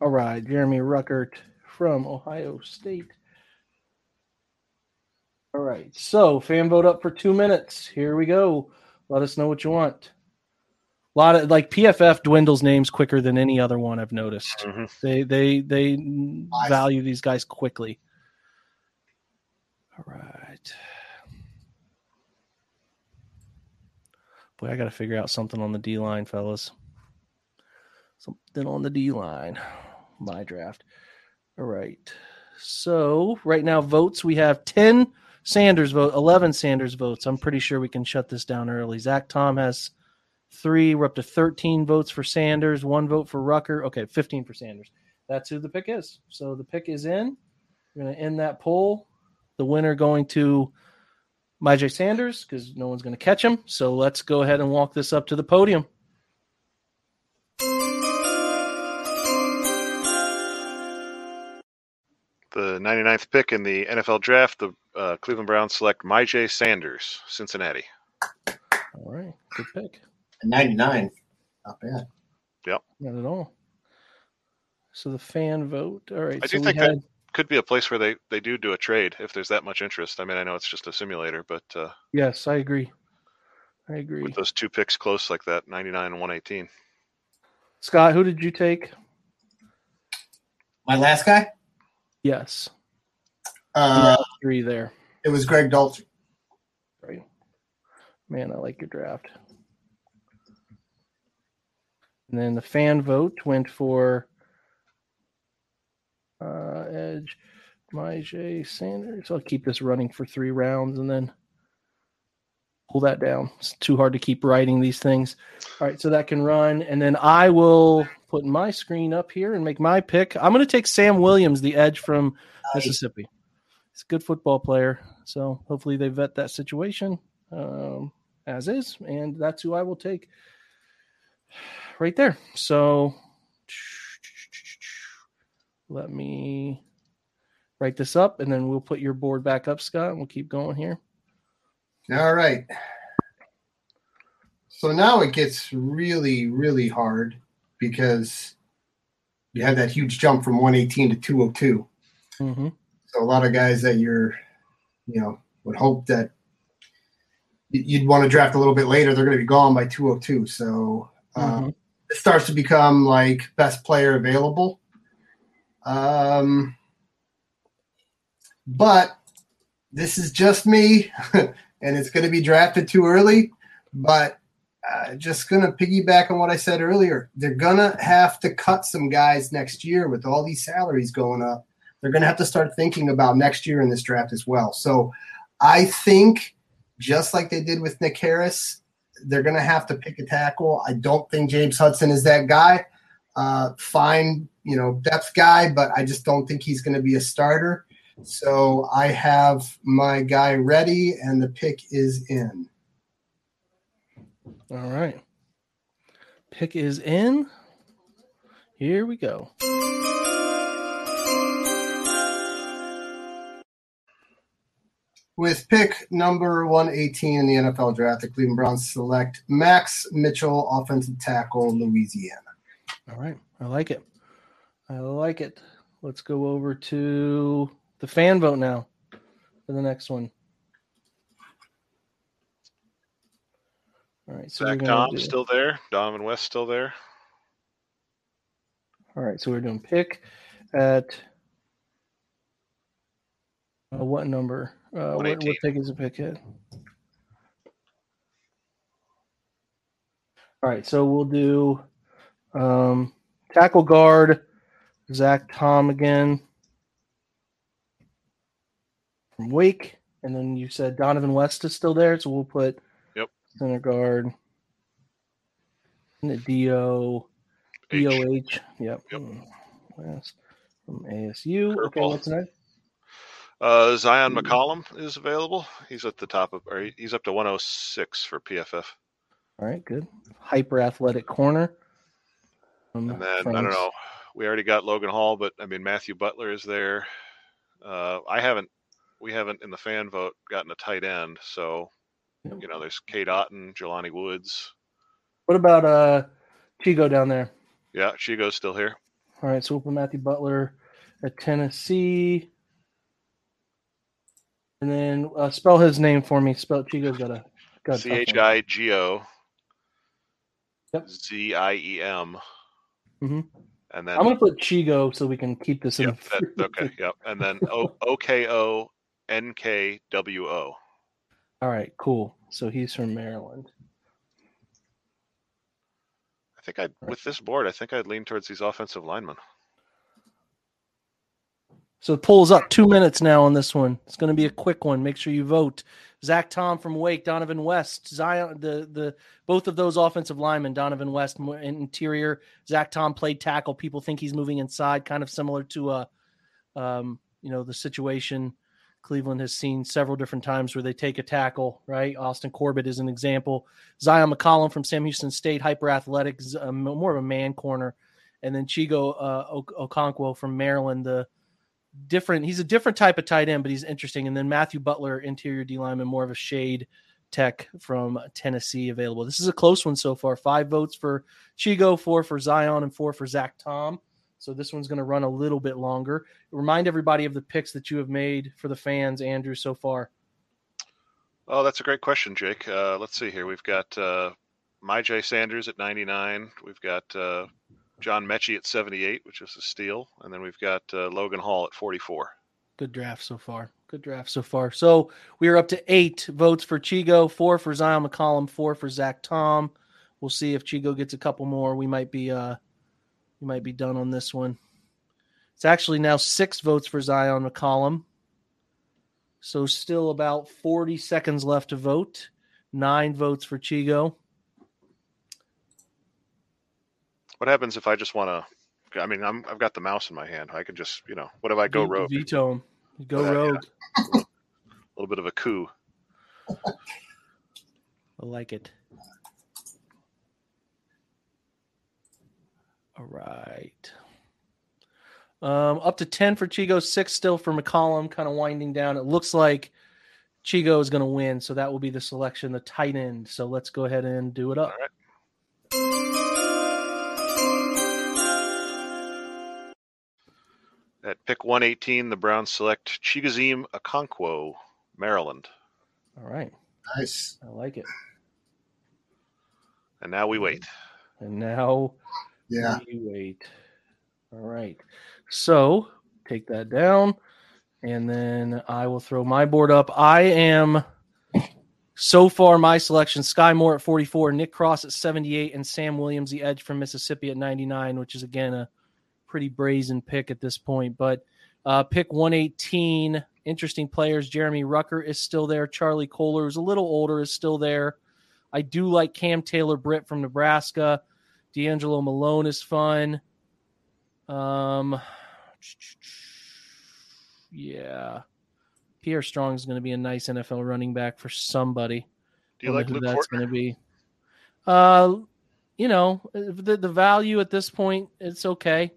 Speaker 1: All right, Jeremy Ruckert from Ohio State. All right, so fan vote up for two minutes. Here we go. Let us know what you want. A lot of like PFF dwindles names quicker than any other one I've noticed.
Speaker 4: Mhm.
Speaker 1: They they they
Speaker 3: Nice.
Speaker 1: value these guys quickly. All right. Boy, I got to figure out something on the D line, fellas. Something on the D line. My draft. All right. So right now, votes we have ten Sanders vote, eleven Sanders votes. I'm pretty sure we can shut this down early. Zach Tom has three. We're up to thirteen votes for Sanders, one vote for Ruckert. Okay, fifteen for Sanders. That's who the pick is. So the pick is in. We're going to end that poll. The winner going to Myjai Sanders because no one's going to catch him. So let's go ahead and walk this up to the podium.
Speaker 4: The 99th pick in the NFL draft, the uh, Cleveland Browns select Myjai Sanders, Cincinnati.
Speaker 1: All right, good pick.
Speaker 3: 99. Not bad. Yep.
Speaker 1: Not at all. So the fan vote. All right.
Speaker 4: I
Speaker 1: so
Speaker 4: do
Speaker 1: we
Speaker 4: think
Speaker 1: had,
Speaker 4: that could be a place where they, they do do a trade if there's that much interest. I mean, I know it's just a simulator, but uh,
Speaker 1: yes, I agree. I agree.
Speaker 4: with those two picks close like that, 99 and 118.
Speaker 1: Scott, who did you take?
Speaker 3: My last guy?
Speaker 1: Yes,
Speaker 3: Uh,
Speaker 1: three there.
Speaker 3: It was Greg Dalton.
Speaker 1: Right. Man, I like your draft. And then the fan vote went for uh, Edge, Myjai Sanders. I'll keep this running for three rounds and then pull that down. It's too hard to keep writing these things. All right, so that can run. And then I will put my screen up here and make my pick. I'm going to take Sam Williams, the Edge from. Mississippi. He's a good football player. So hopefully they vet that situation um, as is. And that's who I will take right there. So let me write this up and then we'll put your board back up, Scott, and we'll keep going here.
Speaker 3: All right. So now it gets really, really hard because you had that huge jump from 118 to 202.
Speaker 1: Mm-hmm.
Speaker 3: So a lot of guys that you're, you know, would hope that you'd want to draft a little bit later, they're going to be gone by 202. So um,
Speaker 1: Mhm.
Speaker 3: it starts to become like best player available. Um, but this is just me, and it's going to be drafted too early. But uh, just going to piggyback on what I said earlier. They're going to have to cut some guys next year with all these salaries going up. They're going to have to start thinking about next year in this draft as well. So I think, just like they did with Nick Harris, they're going to have to pick a tackle. I don't think James Hudson is that guy. Uh, fine, you know, depth guy, but I just don't think he's going to be a starter. So I have my guy ready, and the pick is in.
Speaker 1: All right. Pick is in. Here we go.
Speaker 3: With pick number 118 in the NFL draft, the Cleveland Browns select Max Mitchell, offensive tackle, Louisiana.
Speaker 1: All right. I like it. I like it. let's go over to the fan vote now for the next one. All right, so
Speaker 4: Zach Tom
Speaker 1: do-
Speaker 4: still there. Dohnovan West still there.
Speaker 1: All right, so we're doing pick at uh, what number? Uh, what, what pick is a pick at? All right, so we'll do um, tackle guard, Zach Tom again from Wake, and then you said Dohnovan West is still there, so we'll put
Speaker 4: Yep.
Speaker 1: center guard. And the Do
Speaker 4: H.
Speaker 1: DOH. Yep.
Speaker 4: Yep.
Speaker 1: Mm, West from ASU. Okay,
Speaker 4: Curveball.
Speaker 1: what's next?
Speaker 4: Uh, Zyon McCollum is available. He's at the top of, or he's up to 106 for PFF.
Speaker 1: All right, good. Hyper athletic corner.
Speaker 4: And then I don't know. We already got Logan Hall, but I mean Matthew Butler is there. Uh, I haven't. We haven't in the fan vote gotten a tight end, so
Speaker 1: Yep.
Speaker 4: you know there's Cade Otton, Jelani Woods.
Speaker 1: What about uh Chigo down there?
Speaker 4: Yeah, Chigo's still here.
Speaker 1: All right, so we'll put Matthew Butler at Tennessee. And then uh, spell his name for me. Spell Chigo's got a
Speaker 4: C H. I G O. Z I E M.
Speaker 1: Mhm.
Speaker 4: And then
Speaker 1: I'm gonna put Chigo so we can keep this in.
Speaker 4: yep, that, okay, yep. And then O O K O N K W O.
Speaker 1: All right, cool. So he's from Maryland.
Speaker 4: I think I with this board, I think I'd lean towards these offensive linemen.
Speaker 1: So the poll's up two minutes now on this one. It's going to be a quick one. Make sure you vote. Zach Tom from Wake, Dohnovan West, Zyon. The the both of those offensive linemen, Dohnovan West interior, Zach Tom played tackle. People think he's moving inside, kind of similar to uh, um, you know, the situation Cleveland has seen several different times where they take a tackle. Right, Austin Corbett is an example. Zyon McCollum from Sam Houston State, hyper athletic, uh, more of a man corner, and then Chigo uh, Okonkwo from Maryland, the different. He's a different type of tight end, but he's interesting. And then Matthew Butler, interior D lineman, more of a shade tech from Tennessee, available. This is a close one so far. Five votes for Chigo, four for Zyon, and four for Zach Tom. So this one's going to run a little bit longer. Remind everybody of the picks that you have made for the fans, Andrew, so far.
Speaker 4: Oh, that's a great question, Jake. Uh, let's see here. We've got uh, Myjai Sanders at 99. We've got uh, John Metchie at 78, which is a steal, and then we've got uh, Logan Hall at 44.
Speaker 1: Good draft so far. Good draft so far. So we are up to eight votes for Chigo, four for Zyon McCollum, four for Zach Tom. We'll see if Chigo gets a couple more. We might be uh we might be done on this one. It's actually now six votes for Zyon McCollum. So still about 40 seconds left to vote. Nine votes for Chigo.
Speaker 4: What happens if I just want to? I mean, I'm, I've got the mouse in my hand. I could just, you know, what if I go
Speaker 1: Ve-
Speaker 4: rogue?
Speaker 1: Veto him. Go
Speaker 4: rogue. yeah.
Speaker 1: rogue.
Speaker 4: little bit of a coup.
Speaker 1: I like it. All right. Um, up to 10 for Chigo, six still for McCollum, kind of winding down. It looks like Chigo is going to win, so that will be the selection, the tight end. So let's go ahead and do it up.
Speaker 4: At pick 118, the Browns select Chigoziem Okonkwo, Maryland.
Speaker 1: All right.
Speaker 3: Nice.
Speaker 1: I like it.
Speaker 4: And now we wait.
Speaker 1: And now
Speaker 3: Yeah.
Speaker 1: we wait. All right. So take that down, and then I will throw my board up. I am so far my selection: Skyy Moore at 44, Nick Cross at 78, and Sam Williams, the edge from Mississippi at 99, which is again a pretty brazen pick at this point. But uh, pick 118, interesting players. Jeremy Ruckert is still there. Charlie Kolar, who's a little older, is still there. I do like Cam Taylor Britt from Nebraska. DeAngelo Malone is fun. Um, yeah, Pierre Strong is going to be a nice NFL running back for somebody.
Speaker 4: Do you like
Speaker 1: who
Speaker 4: Luke
Speaker 1: that's
Speaker 4: Fortner?
Speaker 1: going to be? Uh, you know, the the value at this point, it's okay.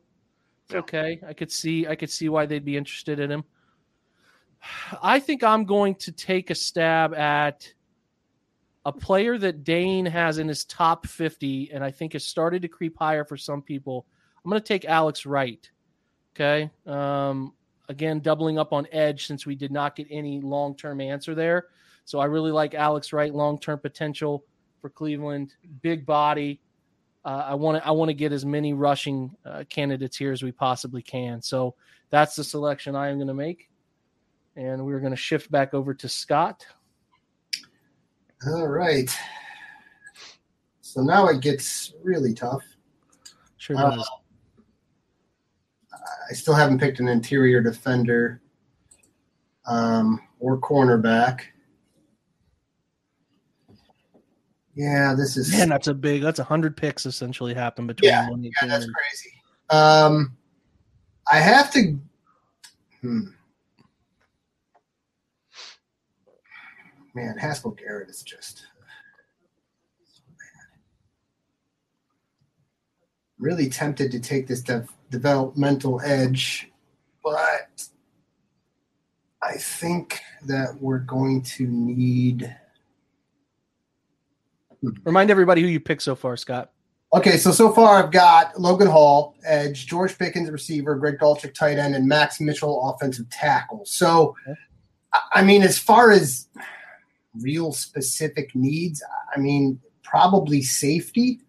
Speaker 1: It's okay. I could see I could see why they'd be interested in him. I think I'm going to take a stab at a player that Dane has in his top 50 and I think has started to creep higher for some people. I'm going to take Alex Wright Okay. Um, again, doubling up on edge since we did not get any long term answer there. So I really like Alex Wright, long term potential for Cleveland, big body. Uh, I want to I want to get as many rushing uh, candidates here as we possibly can. So that's the selection I am going to make, and we're going to shift back over to Scott.
Speaker 3: All right. So now it gets really tough.
Speaker 1: Sure does.
Speaker 3: Uh, I still haven't picked an interior defender um, or cornerback. Yeah, this is
Speaker 1: Man, that's a big. That's a hundred picks essentially happened between
Speaker 3: Yeah,
Speaker 1: one
Speaker 3: yeah, that's crazy. Um, I have to. Hmm. Man, Haskell Garrett is just so bad. Really tempted to take this dev- developmental edge, but I think that we're going to need.
Speaker 1: Remind everybody who you picked so far, Scott.
Speaker 3: Okay, so so far I've got Logan Hall, edge, George Pickens, receiver, Greg Dulcich, tight end, and Max Mitchell, offensive tackle. So, I- I mean, as far as real specific needs, I mean, probably safety.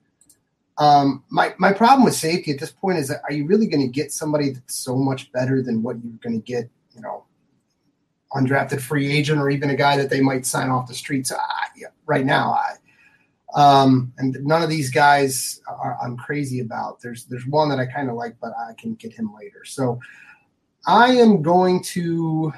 Speaker 3: Um, my my problem with safety at this point is that are you really going to get somebody that's so much better than what you're going to get, you know, undrafted free agent or even a guy that they might sign off the streets? I, yeah, right now, I um, and none of these guys are I'm crazy about. There's there's one that I kind of like, but I can get him later. So I am going to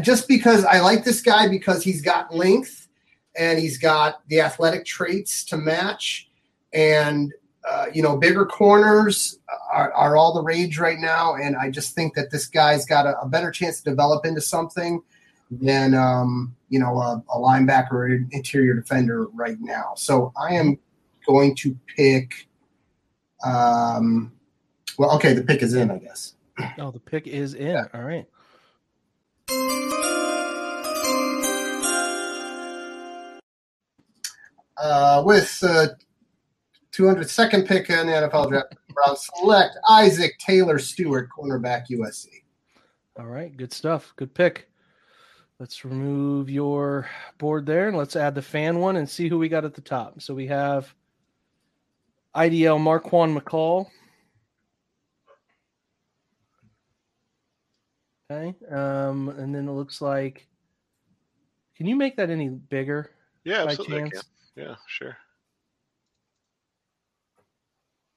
Speaker 3: just because I like this guy because he's got length and he's got the athletic traits to match, and uh, you know bigger corners are, are all the rage right now. And I just think that this guy's got a, a better chance to develop into something than um, you know a, a linebacker or an interior defender right now. So I am going to pick. Um, well, okay, the pick is in, I guess.
Speaker 1: Oh, the pick is in. All right.
Speaker 3: Uh, with uh, 202nd pick in the NFL draft, Browns select Isaac Taylor Stewart, cornerback USC.
Speaker 1: All right. Good stuff. Good pick. Let's remove your board there and let's add the fan one and see who we got at the top. So we have IDL Marquan McCall. Okay. Um, and then it looks like can you make that any bigger
Speaker 4: Yeah,
Speaker 1: by
Speaker 4: absolutely. I
Speaker 1: chance?
Speaker 4: can. Yeah, sure.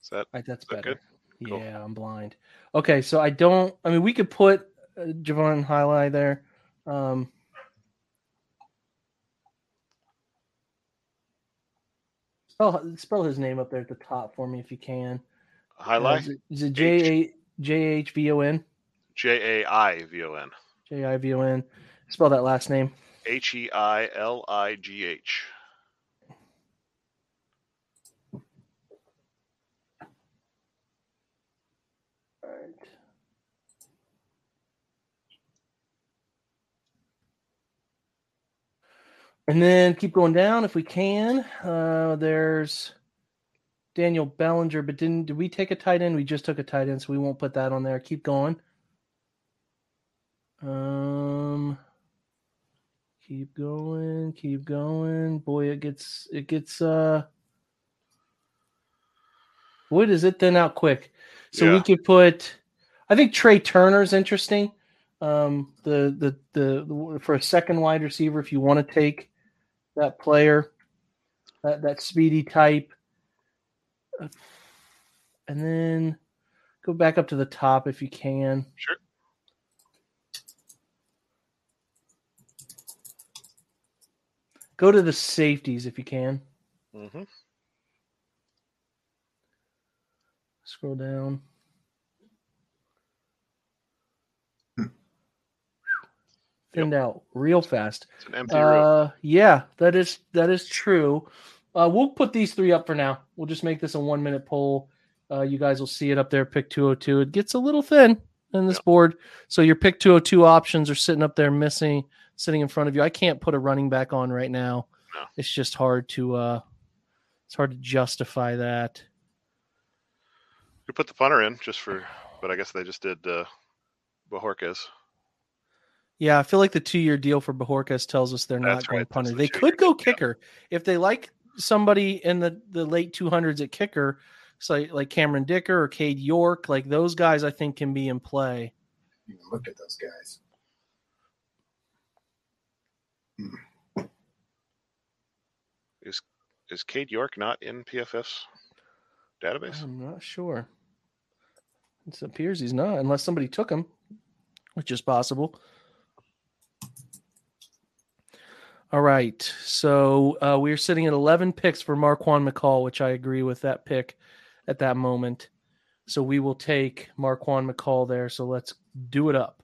Speaker 4: Is that
Speaker 1: Right, that's
Speaker 4: that
Speaker 1: better.
Speaker 4: good? Cool.
Speaker 1: Yeah, I'm blind. Okay, so I don't. I mean, we could put uh, Jaivon Heiligh there. Um, spell spell his name up there at the top for me if you can. Uh, Heiligh? it- is it J A J H V O N
Speaker 4: J A I V O N.
Speaker 1: J I V O N? Spell that last name.
Speaker 4: H E I L I G H.
Speaker 1: And then keep going down if we can. Uh, there's Daniel Bellinger, but didn't did we take a tight end? We just took a tight end, so we won't put that on there. Keep going. Um, keep going, keep going. Boy, it gets it gets uh. Boy, does it thin out quick. So we
Speaker 4: Yeah.
Speaker 1: could put. I think Tre Turner's interesting. Um, the, the the the for a second wide receiver, if you want to take that player, that that speedy type, and then go back up to the top if you can.
Speaker 4: Sure.
Speaker 1: Go to the safeties if you can.
Speaker 4: Mm-hmm.
Speaker 1: Scroll down. Thinned out real fast.
Speaker 4: It's an empty room.
Speaker 1: Uh, yeah, that is that is true. Uh, we'll put these three up for now. We'll just make this a one minute poll. Uh, you guys will see it up there. Pick 202. It gets a little thin in this board, so your pick 202 options are sitting up there, missing, sitting in front of you. I can't put a running back on right now.
Speaker 4: No.
Speaker 1: It's just hard to uh, it's hard to justify that.
Speaker 4: You put the punter in just for but I guess they just did uh, Bojorquez.
Speaker 1: Yeah, I feel like the two-year deal for Bojorquez tells us they're not
Speaker 4: That's
Speaker 1: going
Speaker 4: right, that's
Speaker 1: punter. They could go
Speaker 4: deal, yeah.
Speaker 1: kicker if they like somebody in the the late 200s at kicker, so like Cameron Dicker or Cade York, like those guys, I think can be in play.
Speaker 3: Even look at those guys. Hmm.
Speaker 4: Is Is Cade York not in PFF's database?
Speaker 1: I'm not sure. It appears he's not, unless somebody took him, which is possible. All right. So uh, we're sitting at 11 picks for Marquan McCall, which I agree with that pick at that moment. So we will take Marquan McCall there. So let's do it up.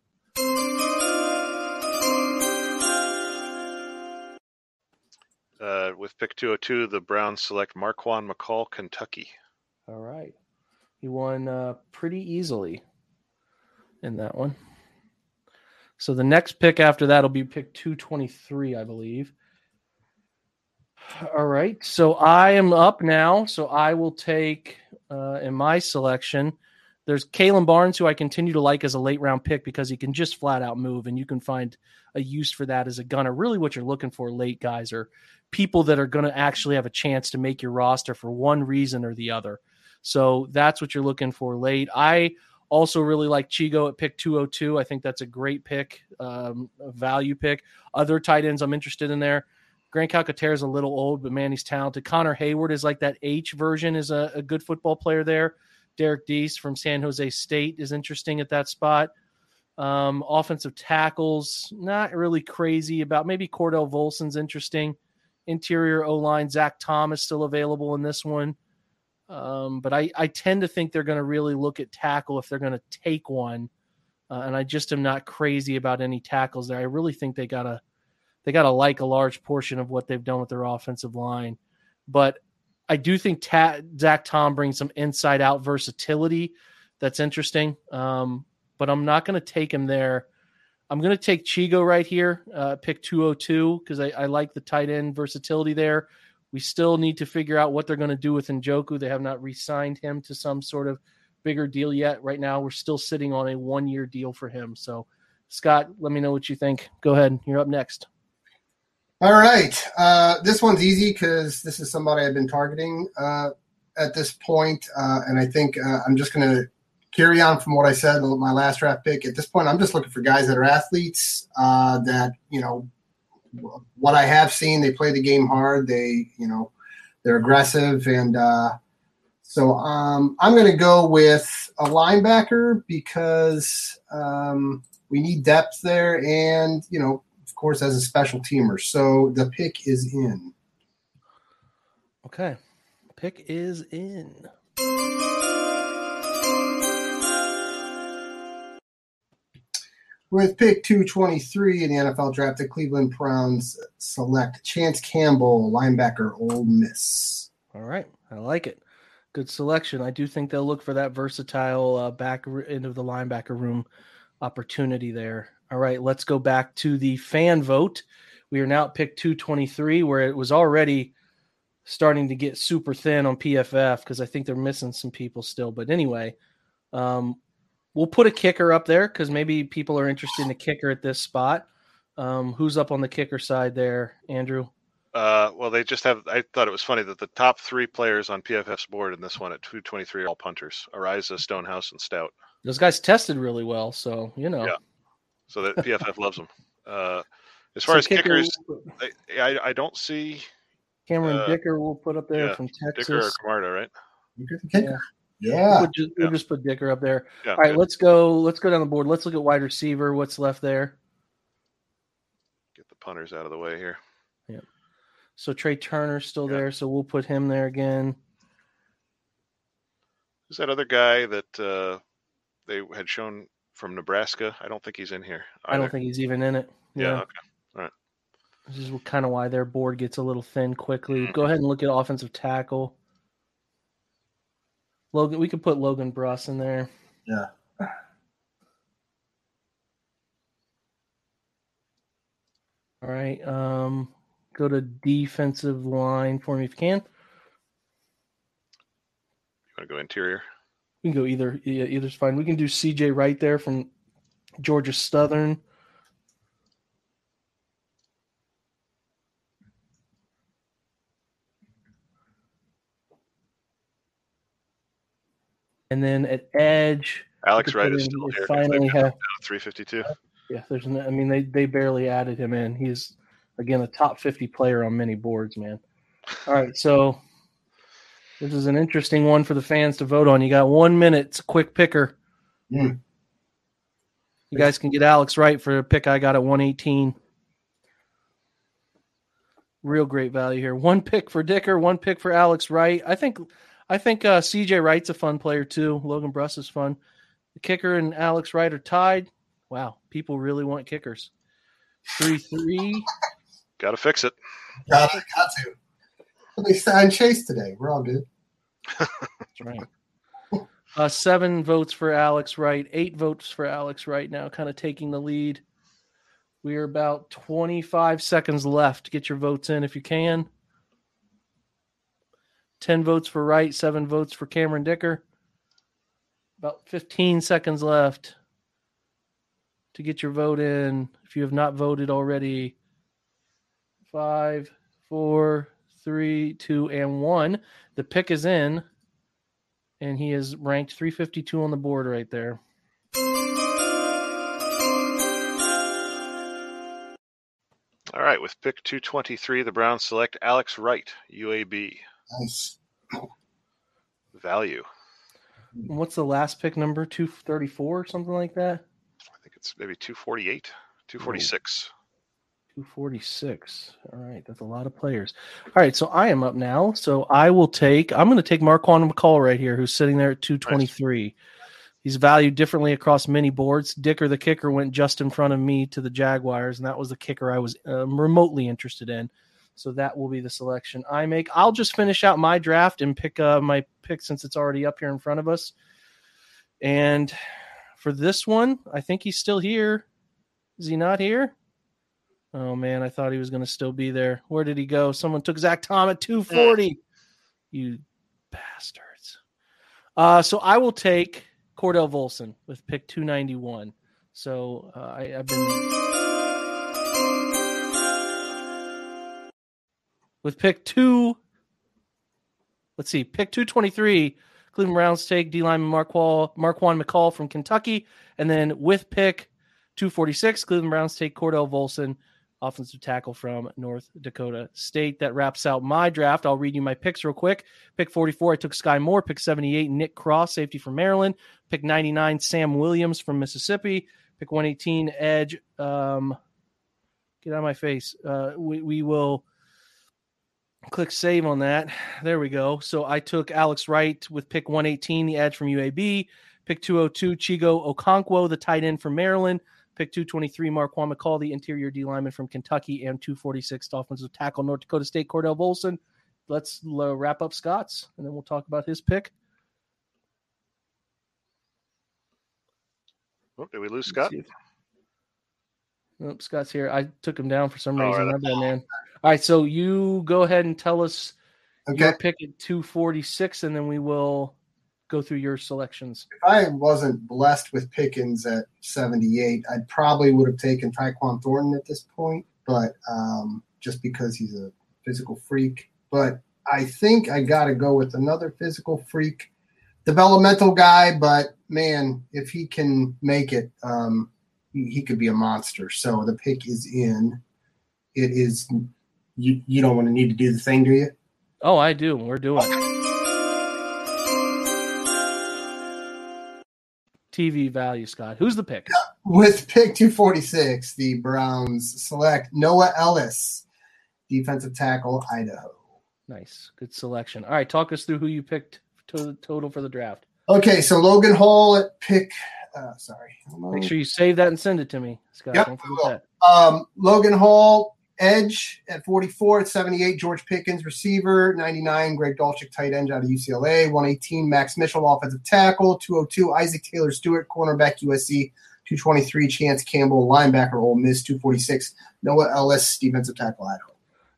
Speaker 4: Uh, with pick 202, the Browns select Marquan McCall, Kentucky.
Speaker 1: All right. He won uh, pretty easily in that one. So the next pick after that will be pick 223, I believe. All right. So I am up now. So I will take uh, in my selection. There's Kalon Barnes, who I continue to like as a late round pick because he can just flat out move, and you can find a use for that as a gunner. Really, what you're looking for late guys are people that are going to actually have a chance to make your roster for one reason or the other. So that's what you're looking for late. I also really like Chigo at pick 202. I think that's a great pick, um, value pick. Other tight ends I'm interested in there. Grant Calcaterra is a little old, but man, he's talented. Connor Heyward is like that H version, is a, a good football player there. Derrick Deese from San Jose State is interesting at that spot. Um, offensive tackles, not really crazy about. Maybe Cordell Volson's interesting. Interior O line, Zach Thomas still available in this one. Um, but I, I tend to think they're going to really look at tackle if they're going to take one. Uh, and I just am not crazy about any tackles there. I really think they gotta they gotta like a large portion of what they've done with their offensive line. But I do think Ta- Zach Tom brings some inside out versatility that's interesting. Um, but I'm not going to take him there. I'm going to take Chigo right here, uh, pick 202, because I, I like the tight end versatility there. We still need to figure out what they're going to do with Njoku. They have not re signed him to some sort of bigger deal yet. Right now, we're still sitting on a one year deal for him. So, Scott, let me know what you think. Go ahead. You're up next.
Speaker 3: All right. Uh, this one's easy because this is somebody I've been targeting uh, at this point, uh, and I think uh, I'm just going to carry on from what I said my last draft pick. At this point, I'm just looking for guys that are athletes uh, that you know what I have seen. They play the game hard. They you know they're aggressive, and uh, so um, I'm going to go with a linebacker because um, we need depth there, and you know of course, as a special teamer. So the pick is in.
Speaker 1: Okay. Pick is in.
Speaker 3: With pick 223 in the NFL draft, the Cleveland Browns select Chance Campbell, linebacker, Ole Miss.
Speaker 1: All right. I like it. Good selection. I do think they'll look for that versatile uh, back end of the linebacker room opportunity there. All right, let's go back to the fan vote. We are now at pick 223, where it was already starting to get super thin on PFF because I think they're missing some people still. But anyway, um, we'll put a kicker up there because maybe people are interested in a kicker at this spot. Um, who's up on the kicker side there, Andrew?
Speaker 4: Uh, well, they just have. I thought it was funny that the top three players on PFF's board in this one at 223 are all punters: Araiza, Stonehouse, and Stout.
Speaker 1: Those guys tested really well, so you know.
Speaker 4: Yeah. So that PFF loves them. Uh, as far
Speaker 1: So
Speaker 4: as
Speaker 1: kicker,
Speaker 4: kickers, I, I, I don't see
Speaker 1: Cameron
Speaker 4: uh,
Speaker 1: Dicker will put up there
Speaker 4: yeah,
Speaker 1: from Texas.
Speaker 4: Dicker or Camarda, right?
Speaker 3: Look at the kicker.
Speaker 1: We'll,
Speaker 3: Yeah.
Speaker 1: just, we'll
Speaker 4: Yeah.
Speaker 1: just put Dicker up there.
Speaker 4: Yeah.
Speaker 1: All right,
Speaker 4: good.
Speaker 1: let's go. Let's go down the board. Let's look at wide receiver. What's left there?
Speaker 4: Get the punters out of the way here. Yep.
Speaker 1: So Tre Turner's still
Speaker 4: Yeah.
Speaker 1: there, so we'll put him there again.
Speaker 4: Who's that other guy that uh, they had shown from Nebraska? I don't think he's in here.
Speaker 1: I don't think he's even in it.
Speaker 4: Yeah. Okay.
Speaker 1: This is kind of why their board gets a little thin quickly.
Speaker 4: Mhm.
Speaker 1: Go ahead and look at offensive tackle. Logan, we could put Logan Bruss in there.
Speaker 3: Yeah.
Speaker 1: All right. Um, go to defensive line for me if you can.
Speaker 4: You want to go interior?
Speaker 1: We can go either. Yeah, either's fine. We can do CJ right there from Georgia Southern. And then at edge,
Speaker 4: Alex
Speaker 1: could
Speaker 4: Wright is still here.
Speaker 1: finally have-
Speaker 4: Three fifty two.
Speaker 1: yeah, there's no, I mean they they barely added him in. He's again a top 50 player on many boards, man. All right, so this is an interesting one for the fans to vote on. You got 1 minute, it's a quick picker.
Speaker 3: Hmm.
Speaker 1: You guys can get Alex right for a pick I got at 118. Real great value here. One pick for Dicker, one pick for Alex Wright. I think I think uh, CJ Wright's a fun player too. Logan Bruss is fun. The kicker and Alex Wright are tied. Wow, people really want kickers. Three three.
Speaker 4: Got to fix it.
Speaker 3: Got it. Got to. They signed Chase today. We're all good.
Speaker 1: That's right. Uh, seven votes for Alex Wright. Eight votes for Alex Wright now, kind of taking the lead. We are about 25 seconds left. Get your votes in if you can. 10 votes for Wright, seven votes for Cameron Dicker. About 15 seconds left to get your vote in. If you have not voted already, five, four, three, two, and one. The pick is in, and he is ranked 352 on the board right there.
Speaker 4: All right, with pick 223, the Browns select Alex Wright, UAB.
Speaker 3: Nice.
Speaker 4: Value.
Speaker 1: What's the last pick number? 234 or something like that?
Speaker 4: I think it's maybe 248, 246.
Speaker 1: 246. All right, that's a lot of players. All right, so I am up now. So I will take, I'm going to take Marquan McCall right here, who's sitting there at 223. He's valued differently across many boards. Dicker, the kicker, went just in front of me to the Jaguars, and that was the kicker I was um, remotely interested in. So that will be the selection I make. I'll just finish out my draft and pick uh, my pick since it's already up here in front of us. And for this one, I think he's still here. Is he not here? Oh man, I thought he was going to still be there. Where did he go? Someone took Zach Tom at 240. You bastards. Uh, so I will take Cordell Volson with pick 291. So uh, I, I've been with pick two. Let's see, pick 223. Cleveland Browns take D lineman Marquan, McCall from Kentucky. And then with pick 246, Cleveland Browns take Cordell Volson, offensive tackle from North Dakota State. That wraps out my draft. I'll read you my picks real quick. Pick 44, I took Skyy Moore. Pick 78, Nick Cross, safety from Maryland. Pick 99, Sam Williams from Mississippi. Pick 118, Edge. Um, get out of my face. Uh, we, we will click save on that. There we go. So I took Alex Wright with pick 118, the edge from UAB. Pick 202, Chigo Okonkwo, the tight end from Maryland. Pick 223, Marquan McCall, the interior D lineman from Kentucky. And 246, offensive tackle, North Dakota State, Cordell Volson. Let's uh, wrap up Scott's, and then we'll talk about his pick.
Speaker 4: Oh, did we lose Scott?
Speaker 1: Nope, Scott's here. I took him down for some reason.
Speaker 4: right.
Speaker 1: My bad, man. All right, so you go ahead and tell us
Speaker 3: Okay.
Speaker 1: your pick at 246, and then we will go through your selections.
Speaker 3: If I wasn't blessed with Pickens at 78, I probably would have taken Tyquan Thornton at this point, but um, just because he's a physical freak. But I think I got to go with another physical freak, developmental guy. But man, if he can make it, um, he, he could be a monster. So the pick is in. It is. You, you don't want to need to do the thing, do you?
Speaker 1: Oh, I do. We're doing it. TV value, Scott. Who's the pick?
Speaker 3: With pick 246, the Browns select Noah Elliss, defensive tackle, Idaho.
Speaker 1: Nice. Good selection. All right, talk us through who you picked to total for the draft.
Speaker 3: Okay, so Logan Hall at pick. Uh, sorry.
Speaker 1: Make sure you save that and send it to me, Scott.
Speaker 3: Yep,
Speaker 1: Don't forget that.
Speaker 3: Um, Logan Hall, edge at 44. At 78, George Pickens, receiver. 99, Greg Dulcich, tight end out of UCLA. 118, Max Mitchell, offensive tackle. 202, Isaac Taylor Stewart, cornerback, USC. 223, Chance Campbell, linebacker, Ole Miss. 246, Noah Elliss, defensive tackle, Idaho.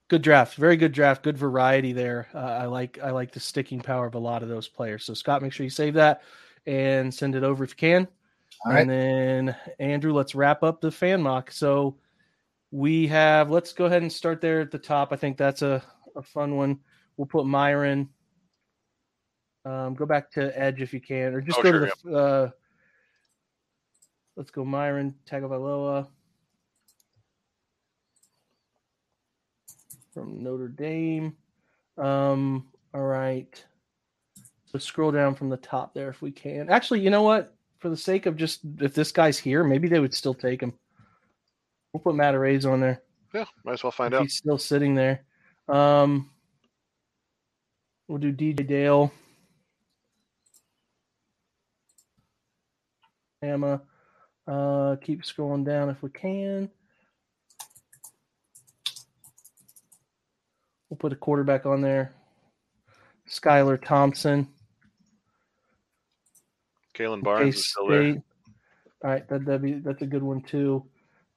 Speaker 1: Good draft. Very good draft. Good variety there. Uh, I like I like the sticking power of a lot of those players. So Scott, make sure you save that and send it over if you can.
Speaker 3: All right.
Speaker 1: And then Andrew, let's wrap up the fan mock. So we have let's go ahead and start there at the top. I think that's a, a fun one. We'll put Myron. Um, go back to Edge if you can, or just
Speaker 4: Oh,
Speaker 1: go
Speaker 4: sure,
Speaker 1: to the. Uh, let's go Myron Tagovailoa from Notre Dame. Um, all right. So scroll down from the top there if we can. Actually, you know what? For the sake of just if this guy's here, maybe they would still take him. We'll put Matt Araiza on there.
Speaker 4: Yeah, might as well find
Speaker 1: if
Speaker 4: out.
Speaker 1: He's still sitting there. Um, we'll do DJ Dale. Emma. Uh, keep scrolling down if we can. We'll put a quarterback on there. Skylar Thompson.
Speaker 4: Kalon Barnes is still there.
Speaker 1: All right, that that'd be, that's a good one too.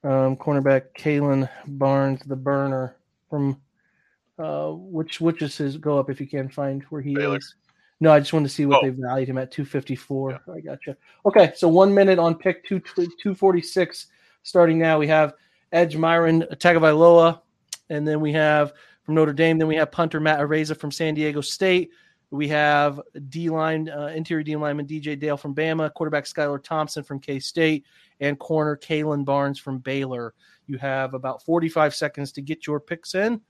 Speaker 1: Um, cornerback Kalon Barnes, the burner from uh, which which is his go up if you can find where he
Speaker 4: Baylor.
Speaker 1: is. No, I just wanted to see what
Speaker 4: Oh.
Speaker 1: they valued him at 254. I gotcha. Okay, so one minute on pick two 246 starting now. We have Edge Myron Tagovailoa, and then we have from Notre Dame. Then we have punter Matt Araiza from San Diego State. We have D line, uh, interior D lineman DJ Dale from Bama, quarterback Skylar Thompson from K State, and corner Kalen Barnes from Baylor. You have about 45 seconds to get your picks in.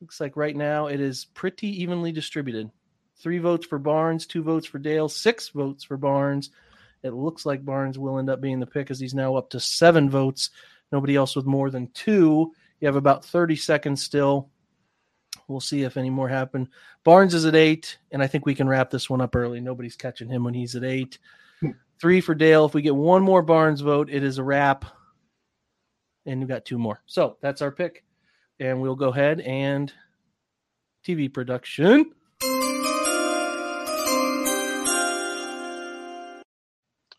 Speaker 1: Looks like right now it is pretty evenly distributed. Three votes for Barnes, two votes for Dale, six votes for Barnes. It looks like Barnes will end up being the pick as he's now up to seven votes. Nobody else with more than two. You have about 30 seconds still. We'll see if any more happen. Barnes is at eight, and I think we can wrap this one up early. Nobody's catching him when he's at eight. Three for Dale. If we get one more Barnes vote, it is a wrap. And we've got two more. So that's our pick. And we'll go ahead and TV production.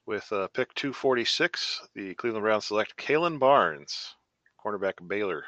Speaker 4: With uh, pick 246, the Cleveland Browns select Kalon Barnes, cornerback Baylor.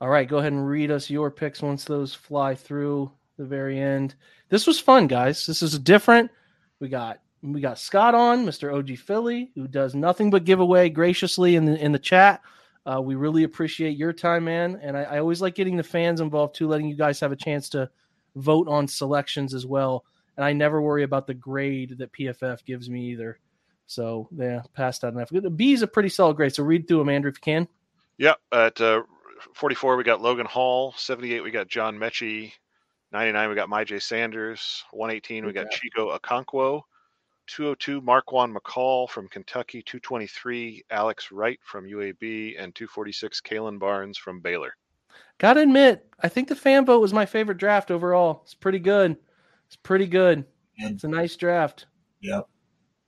Speaker 1: All right, go ahead and read us your picks once those fly through the very end. This was fun, guys. This is different. We got we got Scott on, Mr. OGFilly, who does nothing but give away graciously in the in the chat. Uh, we really appreciate your time, man. And I, I always like getting the fans involved too, letting you guys have a chance to vote on selections as well. And I never worry about the grade that PFF gives me either. So yeah, past that enough. The B is a pretty solid grade. So read through them, Andrew, if you can.
Speaker 4: Yeah, at uh, 44 we got Logan Hall, 78 we got John Metchie, 99 we got Myjai Sanders, 118 we got Chico Okonkwo, 202 Marquan McCall from Kentucky, 223 Alex Wright from UAB, and 246 Kalon Barnes from Baylor.
Speaker 1: Gotta admit, I think the fan vote was my favorite draft overall. It's pretty good. It's pretty good. It's a nice draft.
Speaker 6: Yep.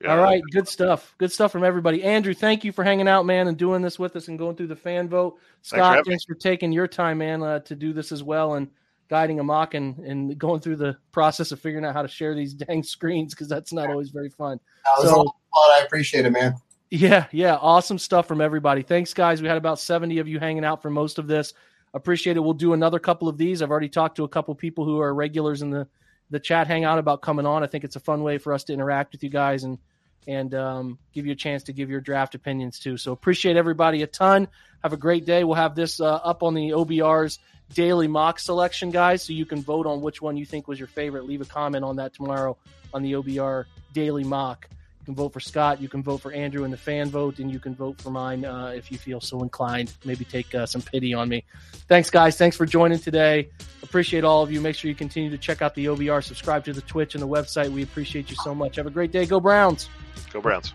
Speaker 4: Yeah,
Speaker 1: All right, good stuff. Good stuff from everybody. Andrew, thank you for hanging out, man, and doing this with us and going through the fan vote.
Speaker 4: for
Speaker 1: Scott,
Speaker 4: having
Speaker 1: thanks for taking your time, man, uh, to do this as well and guiding a mock and, and going through the process of figuring out how to share these dang screens because that's not always very fun.
Speaker 3: That was
Speaker 1: So-
Speaker 3: fun. I appreciate it, man.
Speaker 1: Yeah, yeah, awesome stuff from everybody. Thanks, guys. We had about 70 of you hanging out for most of this. Appreciate it. We'll do another couple of these. I've already talked to a couple people who are regulars in the the chat hangout about coming on. I think it's a fun way for us to interact with you guys and and um, give you a chance to give your draft opinions too. So appreciate everybody a ton. Have a great day. We'll have this uh, up on the OBR's daily mock selection, guys, so you can vote on which one you think was your favorite. Leave a comment on that tomorrow on the OBR daily mock. You can vote for Scott. You can vote for Andrew in the fan vote, and you can vote for mine uh, if you feel so inclined. Maybe take uh, some pity on me. Thanks, guys. Thanks for joining today. Appreciate all of you. Make sure you continue to check out the OBR, subscribe to the Twitch and the website. We appreciate you so much. Have a great day. Go Browns.
Speaker 4: Go Browns.